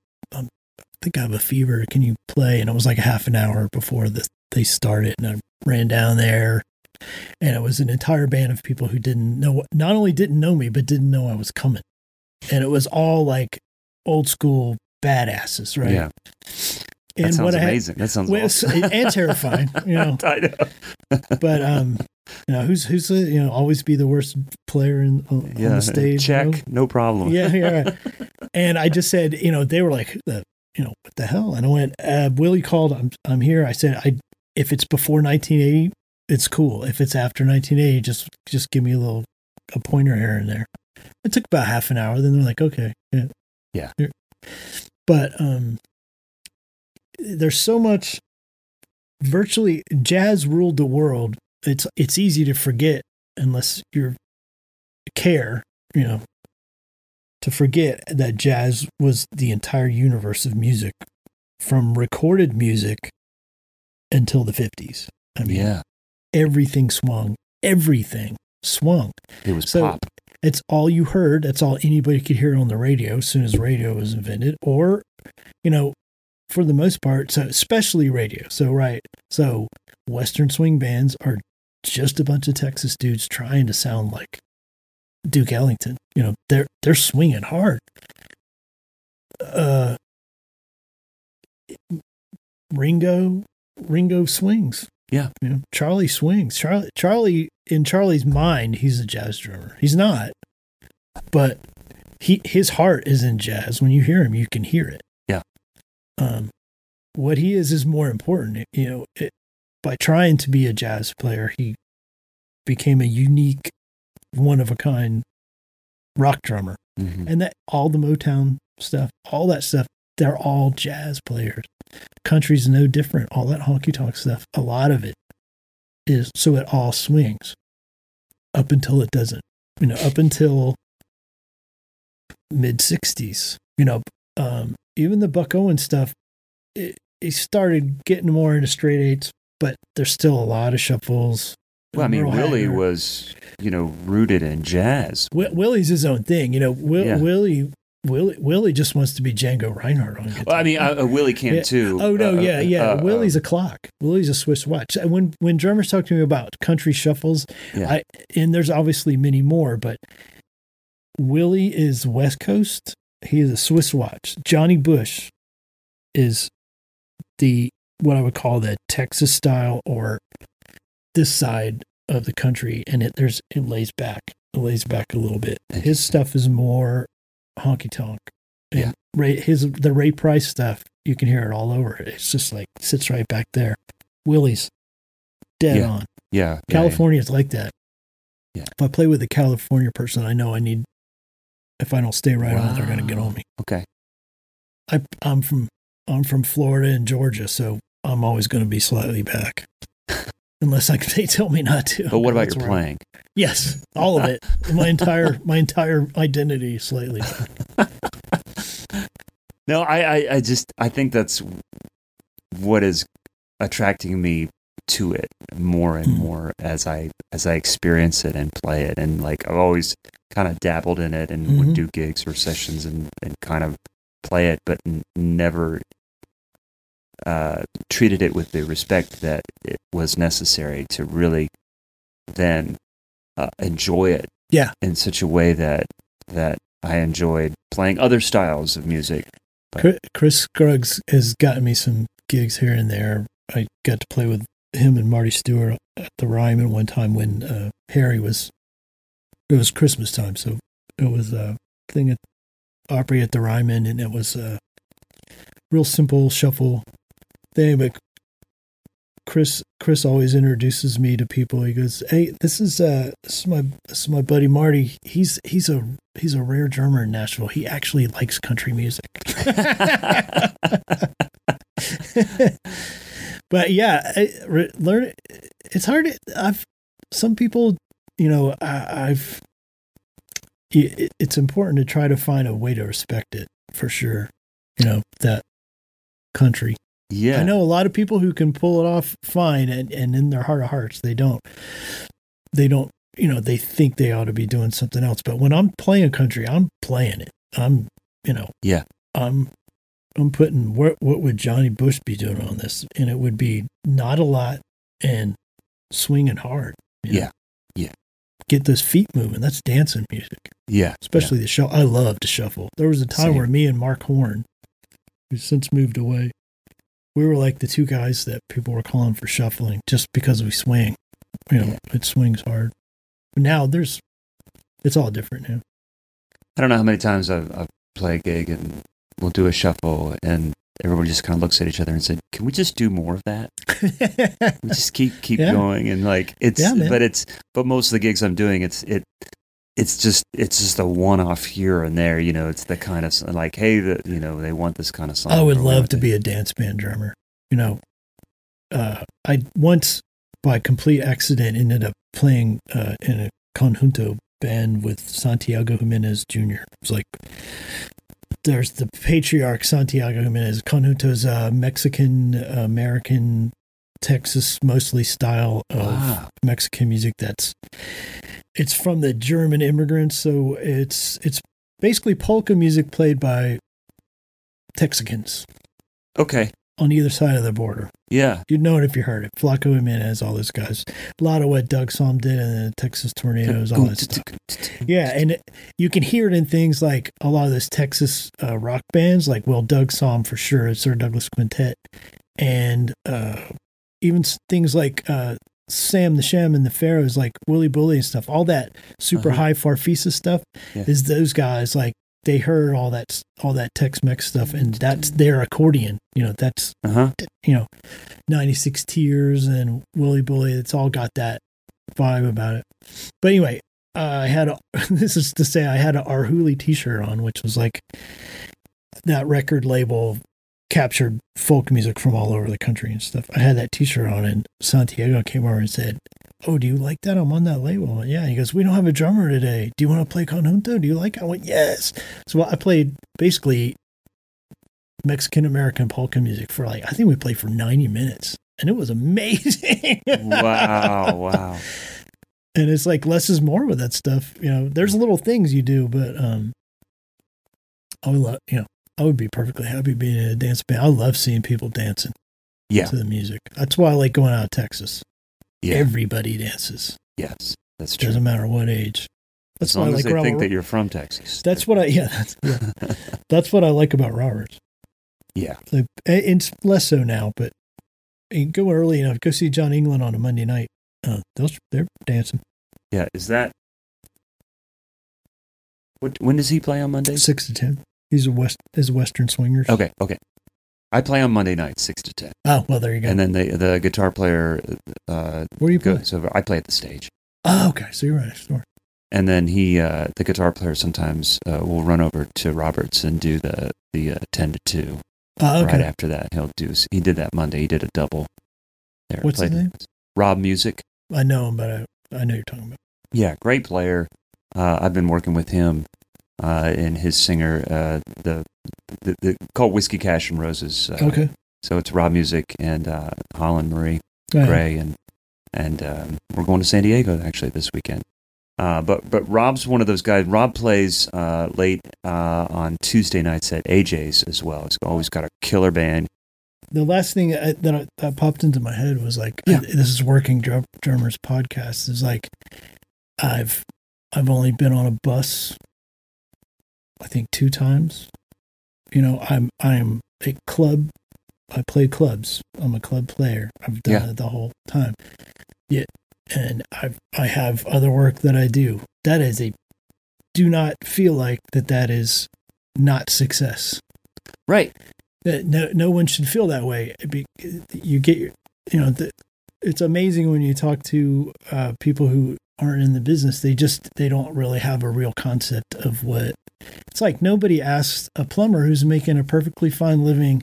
think I have a fever. Can you play?" And it was like a half an hour before the, they started, and I ran down there, and it was an entire band of people who didn't know, not only didn't know me, but didn't know I was coming, and it was all like old school badasses, right?
Yeah. That sounds
what I had,
amazing. that sounds
well,
awesome.
and terrifying, you know.
I know.
But um, you know, who's who's the, you know always be the worst player in on, on the stage? you know?
check, no problem.
Yeah, yeah. right. and I just said, you know, they were like, the, you know, what the hell? And I went, uh, Willie called. I'm I'm here. I said, I if it's before 1980, it's cool. If it's after 1980, just just give me a little a pointer here and there. It took about half an hour. Then they're like, okay, yeah,
Yeah.
Here. But um, there's so much. Virtually, jazz ruled the world. It's it's easy to forget unless you're care, you know, to forget that jazz was the entire universe of music from recorded music until the 50s. I mean,
yeah.
everything swung, everything swung.
It was
So-
pop.
It's all you heard. That's all anybody could hear on the radio as soon as radio was invented. Or, you know, for the most part, so especially radio. So right, so Western swing bands are just a bunch of Texas dudes trying to sound like Duke Ellington. You know, they're they're swinging hard. Uh, Ringo, Ringo swings.
Yeah.
You know, Charlie swings. Charlie, Charlie, in Charlie's mind, he's a jazz drummer. He's not, but he his heart is in jazz. When you hear him, you can hear it.
Yeah.
Um, what he is is more important. You know, it, by trying to be a jazz player, he became a unique, one of a kind rock drummer.
Mhm.
And that all the Motown stuff, all that stuff, they're all jazz players. Country's no different. All that honky tonk stuff, a lot of it is so it all swings up until it doesn't. You know, up until mid '60s. You know, um, even the Buck Owen stuff, it, it started getting more into straight eights, but there's still a lot of shuffles.
Well, I mean, Willie was, you know, rooted in jazz.
Wi- Willie's his own thing. You know, Will,
Yeah.
Willie, Willie, Willie just wants to be Django Reinhardt on guitar.
Well, I mean, uh, uh, Willie can
Yeah.
too.
Oh no,
Uh,
yeah, yeah.
uh, uh,
Willie's a clock. Willie's a Swiss watch. When when drummers talk to me about country shuffles,
Yeah.
I and there's obviously many more, but Willie is West Coast. He is a Swiss watch. Johnny Bush is the what I would call the Texas style or this side of the country, and it there's it lays back. It lays back a little bit. His stuff is more honky tonk.
Yeah.
Ray his the Ray Price stuff, you can hear it all over. It's just like sits right back there. Willie's dead
Yeah.
on.
yeah, yeah,
California's like that.
Yeah.
If I play with a California person, I know I need. If I don't stay right on, they're going to get on me.
Okay.
I, I'm from I'm from Florida and Georgia, so I'm always going to be slightly back, unless I, they tell me not to.
But what about
That's
your playing?
Yes, all of it. my entire my entire identity slightly.
No, I, I, I just, I think that's what is attracting me to it more and
Mm.
more as I, as I experience it and play it. And like, I've always kind of dabbled in it and
Mhm.
would do gigs or sessions and, and kind of play it, but n- never uh, treated it with the respect that it was necessary to really then uh, enjoy it
Yeah.
in such a way that that I enjoyed playing other styles of music.
Chris, Chris Scruggs has gotten me some gigs here and there. I got to play with him and Marty Stuart at the Ryman one time when uh, Harry was. It was Christmas time, so it was a thing at Opry at the Ryman, and it was a real simple shuffle thing. But Chris Chris always introduces me to people. He goes, "Hey, this is uh this is my this is my buddy Marty. He's he's a he's a rare drummer in Nashville. He actually likes country music." but yeah, I, re, learn. It's hard. I've some people, you know, I, I've. It, it's important to try to find a way to respect it for sure. You know that country.
Yeah,
I know a lot of people who can pull it off fine, and and in their heart of hearts, they don't. They don't. You know, they think they ought to be doing something else. But when I'm playing country, I'm playing it. I'm, you know,
Yeah.
I'm, I'm putting what what would Johnny Bush be doing on this, and it would be not a lot and swinging hard. you know.
Yeah. Yeah.
Get those feet moving. That's dancing music
yeah,
especially the shuffle. I love to shuffle. There was a time
Same.
where me and Mark Horn, who's since moved away, we were like the two guys that people were calling for shuffling just because we swing. You know, it swings hard. But now there's, it's all different now.
I don't know how many times I've, I've played a gig and we'll do a shuffle and everybody just kind of looks at each other and said, "Can we just do more of that? We just keep keep
Yeah.
going." And like it's,
Yeah,
but it's, but most of the gigs I'm doing, it's it, it's just it's just a one off here and there. You know, it's the kind of like, hey, the you know they want this kind of song.
I would love to be a dance band drummer. You know, uh, I once, by complete accident, ended up playing uh, in a conjunto band with Santiago Jimenez Jr. It's like there's the patriarch Santiago Jimenez. Conjunto's uh, Mexican American Texas mostly style of
Wow.
Mexican music that's it's from the German immigrants, so it's it's basically polka music played by Texicans.
Okay.
on either side of the border.
Yeah.
You'd know it if you heard it. Flaco Jimenez, all those guys. A lot of what Doug Sahm did and the Texas tornadoes, all that stuff. Yeah, and it, you can hear it in things like a lot of those Texas uh, rock bands, like well, Doug Sahm for sure, Sir Douglas Quintet, and uh, even things like uh, Sam the Sham and the Pharaohs, like Wooly Bully and stuff. All that super
Uh-huh.
high Farfisa stuff
Yeah.
is those guys like they heard all that all that Tex-Mex stuff, and that's their accordion. You know, that's
Uh huh.
you know, 96 Tears and Wooly Bully. It's all got that vibe about it. But anyway, uh, I had a, this is to say I had a Arhoolie t-shirt on, which was like that record label captured folk music from all over the country and stuff. I had that t-shirt on and Santiago came over and said, Oh, do you like that? I'm on that label. Yeah. He goes, We don't have a drummer today. Do you want to play conjunto? Do you like it? I went, Yes. So I played basically Mexican American polka music for like I think we played for 90 minutes and it was amazing.
Wow. Wow.
and it's like less is more with that stuff. You know, there's little things you do, but um I love you know, I would be perfectly happy being in a dance band. I love seeing people dancing
Yeah.
to the music. That's why I like going out of Texas.
Yeah.
Everybody dances.
yes. That's true.
Doesn't matter what age. That's
as
why I like
they think that you're from Texas.
That's what I yeah, that's yeah. that's what I like about Roberts.
yeah.
Like, it's less so now, but go early enough. Go see John England on a Monday night. Uh, those they're dancing
Yeah. Is that what? When does he play on Monday?
six to ten. He's a west is Western swingers.
Okay. Okay. I play on Monday night, six to ten.
Oh well, there you go.
and then the the guitar player uh,
Where do you play?
So. I play at the stage,
Oh, okay. So you're right next door.
and then he, uh, the guitar player, sometimes uh, will run over to Roberts and do the the uh, ten to two.
Oh, okay.
Right after that, he'll do. He did that Monday. He did a double. There,
What's his name?
Rob Music.
I know him, but I, I know you're talking about.
Yeah, great player. Uh, I've been working with him and his singer, uh, the, the, the called Whiskey Cash and Roses. Uh,
okay.
So it's Rob Music and uh, Holland Marie
Right.
Gray, and and um, we're going to San Diego actually this weekend. Uh, but but Rob's one of those guys. Rob plays uh, late uh, on Tuesday nights at AJ's as well. He's always got a killer band.
The last thing I, that I, that popped into my head was like,
Yeah.
this is working drum, drummers podcast. Is like, I've I've only been on a bus, I think two times. You know, I'm I'm a club. I play clubs. I'm a club player. I've done
Yeah.
it the whole time. Yet, and I I have other work that I do. That is a do not feel like that. That is not success
Right.
that no no one should feel that way. You get your, you know, the, it's amazing when you talk to uh, people who aren't in the business. They just they don't really have a real concept of what. It's like nobody asks a plumber who's making a perfectly fine living,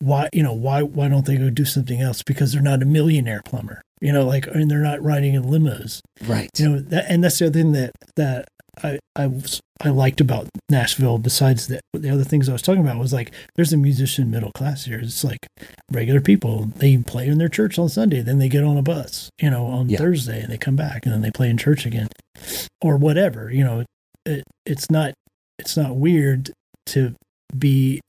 why you know why why don't they go do something else because they're not a millionaire plumber. You know, like and they're not riding in limos
Right.
you know that, and that's the other thing that that I I I liked about Nashville. Besides the the other things I was talking about was like there's a musician middle class here. It's like regular people. They play in their church on Sunday, then they get on a bus, you know, on
Yeah.
Thursday, and they come back, and then they play in church again, or whatever. You know, it, it's not it's not weird to be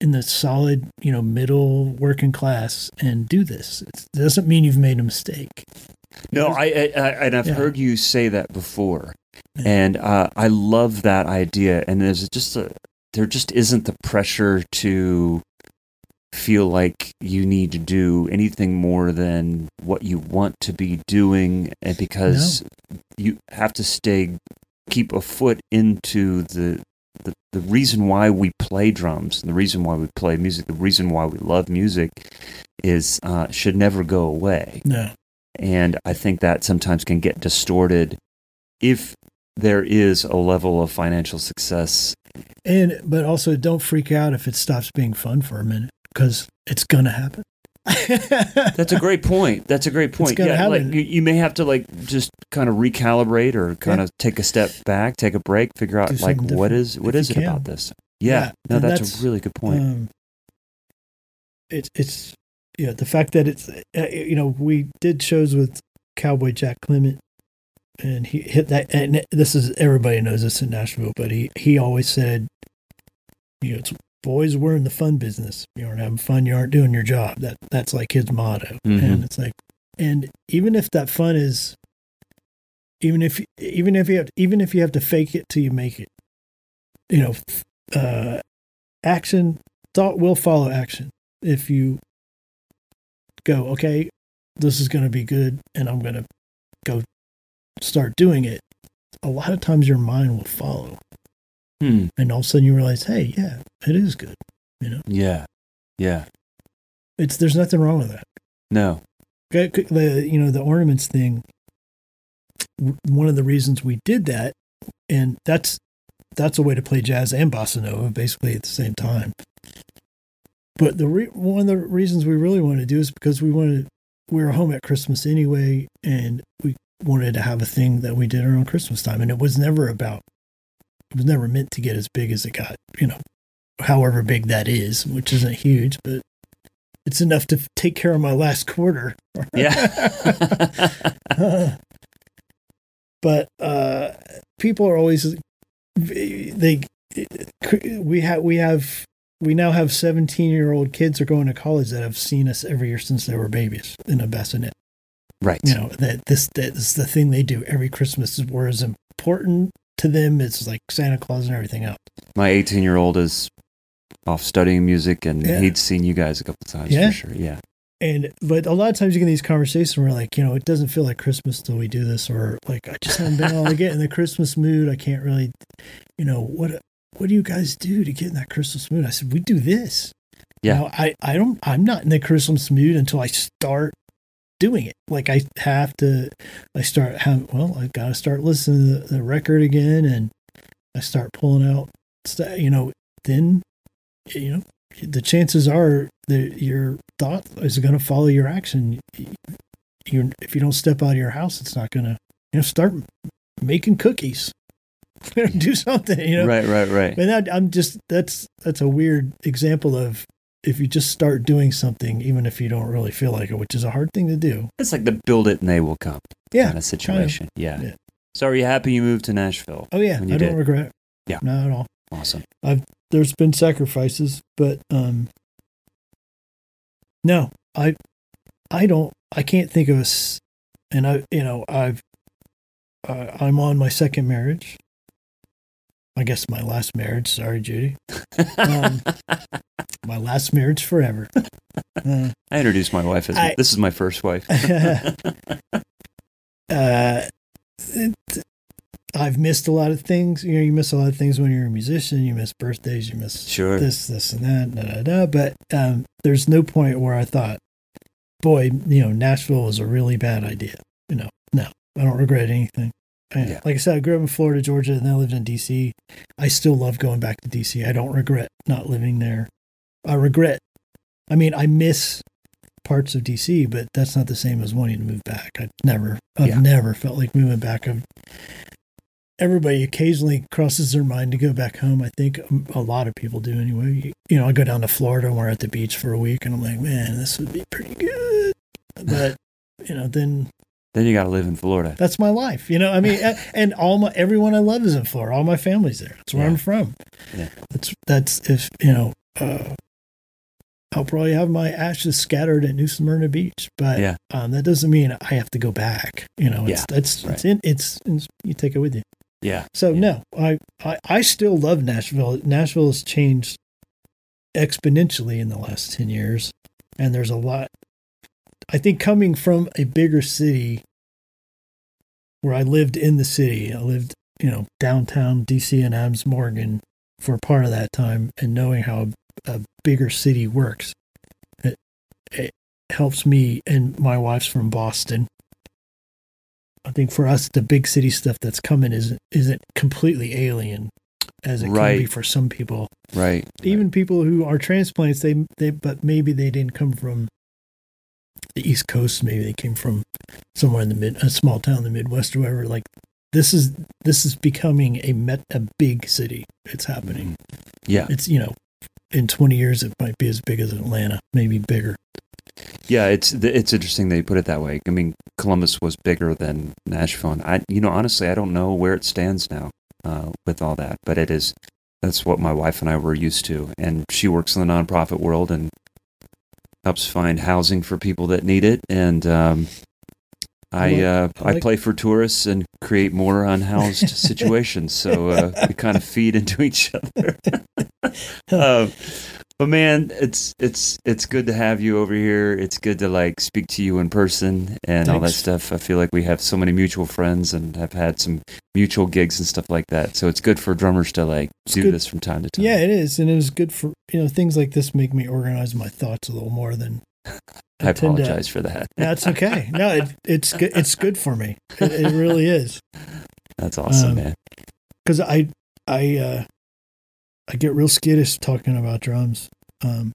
in the solid, you know, middle working class and do this. It doesn't mean you've made a mistake.
No, I, I, I and I've
Yeah.
heard you say that before, And uh, I love that idea. And there's just a there just isn't the pressure to feel like you need to do anything more than what you want to be doing, and because you have to stay keep a foot into the. The, the reason why we play drums, and the reason why we play music, the reason why we love music, is uh, should never go away
No.
and I think that sometimes can get distorted if there is a level of financial success.
And but also don't freak out if it stops being fun for a minute because it's gonna happen.
That's a great point. That's a great point. Yeah, like you, you may have to like just kind of recalibrate or kind
Yeah.
of take a step back, take a break, figure out like what is what is it
can.
about this. Yeah,
Yeah,
no, that's,
that's-
a really good point.
Um, it's it's yeah the fact that it's uh, you know we did shows with Cowboy Jack Clement and he hit that and this is everybody knows this in Nashville but he he always said you know it's boys, we're in the fun business. You aren't having fun, you aren't doing your job. That that's like his motto.
Mhm.
And it's like, and even if that fun is, even if even if you have even if you have to fake it till you make it, you know, uh, action thought will follow action. If you go, okay, this is going to be good, and I'm going to go start doing it. A lot of times your mind will follow,
Hmm.
and all of a sudden you realize, hey, yeah, it is good. You know?
Yeah. Yeah.
It's there's nothing wrong with that.
No.
The you know the ornaments thing. One of the reasons we did that, and that's that's a way to play jazz and bossa nova basically at the same time. But the re- one of the reasons we really wanted to do is because we wanted we were home at Christmas anyway, and we wanted to have a thing that we did around Christmas time, and it was never about it was never meant to get as big as it got, you know, however big that is, which isn't huge, but it's enough to take care of my last quarter.
Yeah.
but uh, people are always they we have we have we now have 17 year old kids are going to college that have seen us every year since they were babies in a bassinet
right.
you know that this that is the thing they do every christmas is where as important to them it's like santa claus and everything else
My 18 year old is off studying music and
Yeah.
he'd seen you guys a couple times
Yeah.
for sure. Yeah.
and but a lot of times you get these conversations where like you know it doesn't feel like christmas till we do this or like i just haven't been able to get in the christmas mood i can't really you know what what do you guys do to get in that christmas mood i said we do this
Yeah.
know, i i don't i'm not in the christmas mood until i start doing it like i have to i start have well i gotta start listening to the, the record again and i start pulling out stuff you know then you know the chances are that your thought is going to follow your action. You, if you don't step out of your house, it's not going to. You know, start making cookies. Do something. You know,
Right, right, right.
and that, I'm just that's that's a weird example of if you just start doing something, even if you don't really feel like it, which is a hard thing to do.
It's like the build it and they will come
Yeah.
kind of situation. Yeah.
Yeah.
So are you happy you moved to Nashville?
Oh yeah, I don't
did.
regret.
Yeah.
not at all.
Awesome.
I've there's been sacrifices, but um no, I I don't I can't think of a s- and I you know I've uh, I'm on my second marriage. I guess my last marriage. Sorry, Judy. Um, my last marriage forever. Uh,
I introduced my wife as
I-
this is my first wife.
uh, it, I've missed a lot of things. You know, you miss a lot of things when you're a musician. You miss birthdays. You miss
Sure.
this, this, and that. Da, da, da. But um, there's no point where I thought, boy, you know, Nashville was a really bad idea. You know, no, I don't regret anything. And
Yeah.
Like I said, I grew up in Florida, Georgia, and then I lived in D.C. I still love going back to D.C. I don't regret not living there. I regret. I mean, I miss parts of DC, but that's not the same as wanting to move back. I've never, I've
Yeah.
never felt like moving back. I've, everybody occasionally crosses their mind to go back home. I think um, a lot of people do anyway. You, you know, I go down to Florida and we're at the beach for a week, and I'm like, man, this would be pretty good. But you know, then
then you got to live in Florida.
that's my life. You know, I mean, and all my everyone I love is in Florida. All my family's there. That's where
Yeah.
I'm from.
Yeah.
That's that's if you know. Uh, I'll probably have my ashes scattered at New Smyrna Beach, but
Yeah.
um, that doesn't mean I have to go back. You know, it's
Yeah,
that's
right.
it's in it's, it's you take it with you.
Yeah.
So
Yeah.
no, I, I I still love Nashville. Nashville has changed exponentially in the last ten years, and there's a lot. I think coming from a bigger city, where I lived in the city, I lived you know downtown DC and Adams Morgan for part of that time, and knowing how a bigger city works, it it helps me. And my wife's from Boston. I think for us, the big city stuff that's coming isn't isn't completely alien as it can be for some people.
Right.
Even people who are transplants, they they but maybe they didn't come from the East Coast. Maybe they came from somewhere in the mid, a small town in the Midwest or whatever. Like this is this is becoming a met a big city. It's happening.
Yeah.
It's you know, in twenty years it might be as big as Atlanta, maybe bigger.
Yeah, it's it's interesting they put it that way. I mean, Columbus was bigger than Nashville. And I, you know, honestly, I don't know where it stands now uh, with all that, but it is
that's what my wife and I were used to. And she works in the nonprofit world and helps find housing for people that need it. And um, I uh, I, like- play for tourists and create more unhoused situations. So uh, we kind of feed into each other. um, but man, it's it's it's good to have you over here. It's good to like speak to you in person and Thanks. all that stuff. I feel like we have so many mutual friends and have had some mutual gigs and stuff like that. So it's good for drummers to like it's do good. this from time to time.
Yeah, it is, and it was good for you know things like this make me organize my thoughts a little more than.
I, I apologize to, for that.
That's okay. No, it, it's good. It's good for me. It, it really is.
That's awesome, um, man.
Because I I uh, I get real skittish talking about drums. Um,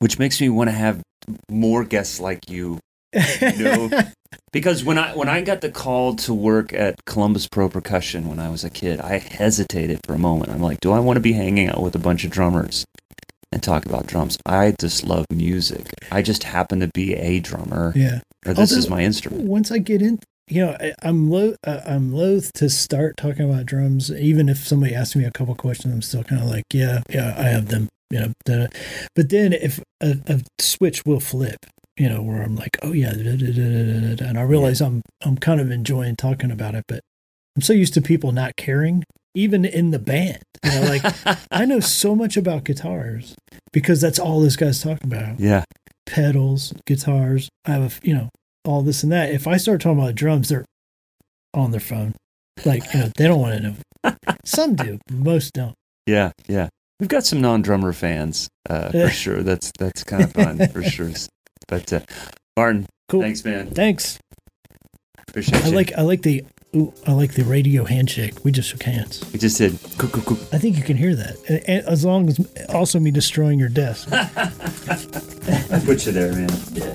Which makes me want to have more guests like you. you know? because when I when I got the call to work at Columbus Pro Percussion when I was a kid, I hesitated for a moment. I'm like, do I want to be hanging out with a bunch of drummers and talk about drums? I just love music. I just happen to be a drummer.
Yeah.
Or this Although, is my instrument.
Once I get in, you know, I, am lo- uh, I'm loath to start talking about drums. Even if somebody asks me a couple questions, I'm still kind of like, yeah, yeah, I have them. You know, da, but then if a, a, switch will flip, you know, where I'm like, oh yeah, da, and I realize yeah. I'm I'm kind of enjoying talking about it, but I'm so used to people not caring, even in the band. You know, like I know so much about guitars because that's all this guy's talking about.
Yeah,
pedals, guitars. I have a, you know all this and that. If I start talking about drums, they're on their phone. Like, you know, they don't want to know. Some do, most don't.
Yeah, yeah. We've got some non-drummer fans uh, for sure. That's that's kind of fun for sure. But uh, Martin, cool. Thanks, man.
Thanks.
Appreciate
I you. like I like the ooh, I like the radio handshake. We just shook hands.
We just did. Cool, cool, cool.
I think you can hear that, And as long as also me destroying your desk.
I put you there, man. Yeah.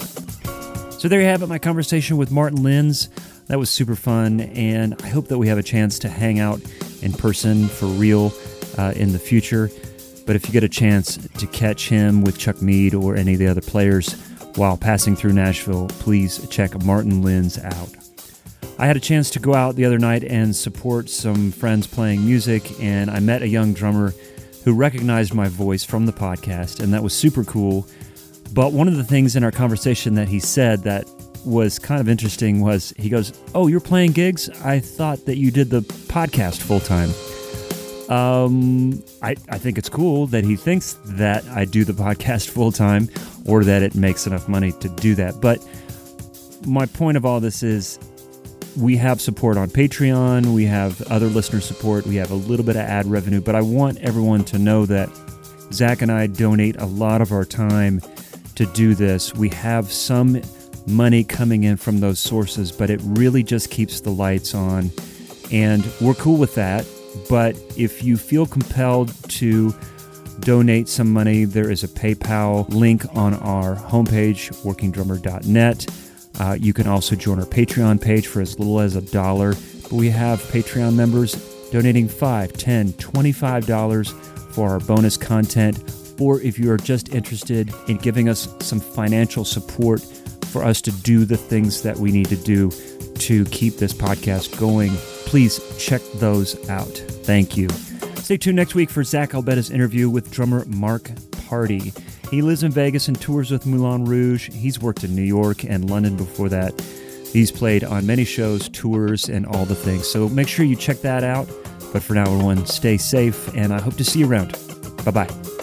So there you have it, my conversation with Martin Lynds. That was super fun, and I hope that we have a chance to hang out in person for real uh, in the future. But if you get a chance to catch him with Chuck Mead or any of the other players while passing through Nashville, please check Martin Lynds out. I had a chance to go out the other night and support some friends playing music, and I met a young drummer who recognized my voice from the podcast, and that was super cool but one of the things in our conversation that he said that was kind of interesting was he goes, Oh, you're playing gigs? I thought that you did the podcast full time. Um, I, I think it's cool that he thinks that I do the podcast full time or that it makes enough money to do that. But my point of all this is we have support on Patreon, we have other listener support, we have a little bit of ad revenue, but I want everyone to know that Zach and I donate a lot of our time to do this. We have some money coming in from those sources, but it really just keeps the lights on. And we're cool with that. But if you feel compelled to donate some money, there is a PayPal link on our homepage, workingdrummer.net. Uh, you can also join our Patreon page for as little as a dollar. But we have Patreon members donating $5, $10, $25 for our bonus content or if you are just interested in giving us some financial support for us to do the things that we need to do to keep this podcast going, please check those out. Thank you. Stay tuned next week for Zach Albetta's interview with drummer Mark Party. He lives in Vegas and tours with Moulin Rouge. He's worked in New York and London before that. He's played on many shows, tours, and all the things. So make sure you check that out. But for now, everyone, stay safe, and I hope to see you around. Bye bye.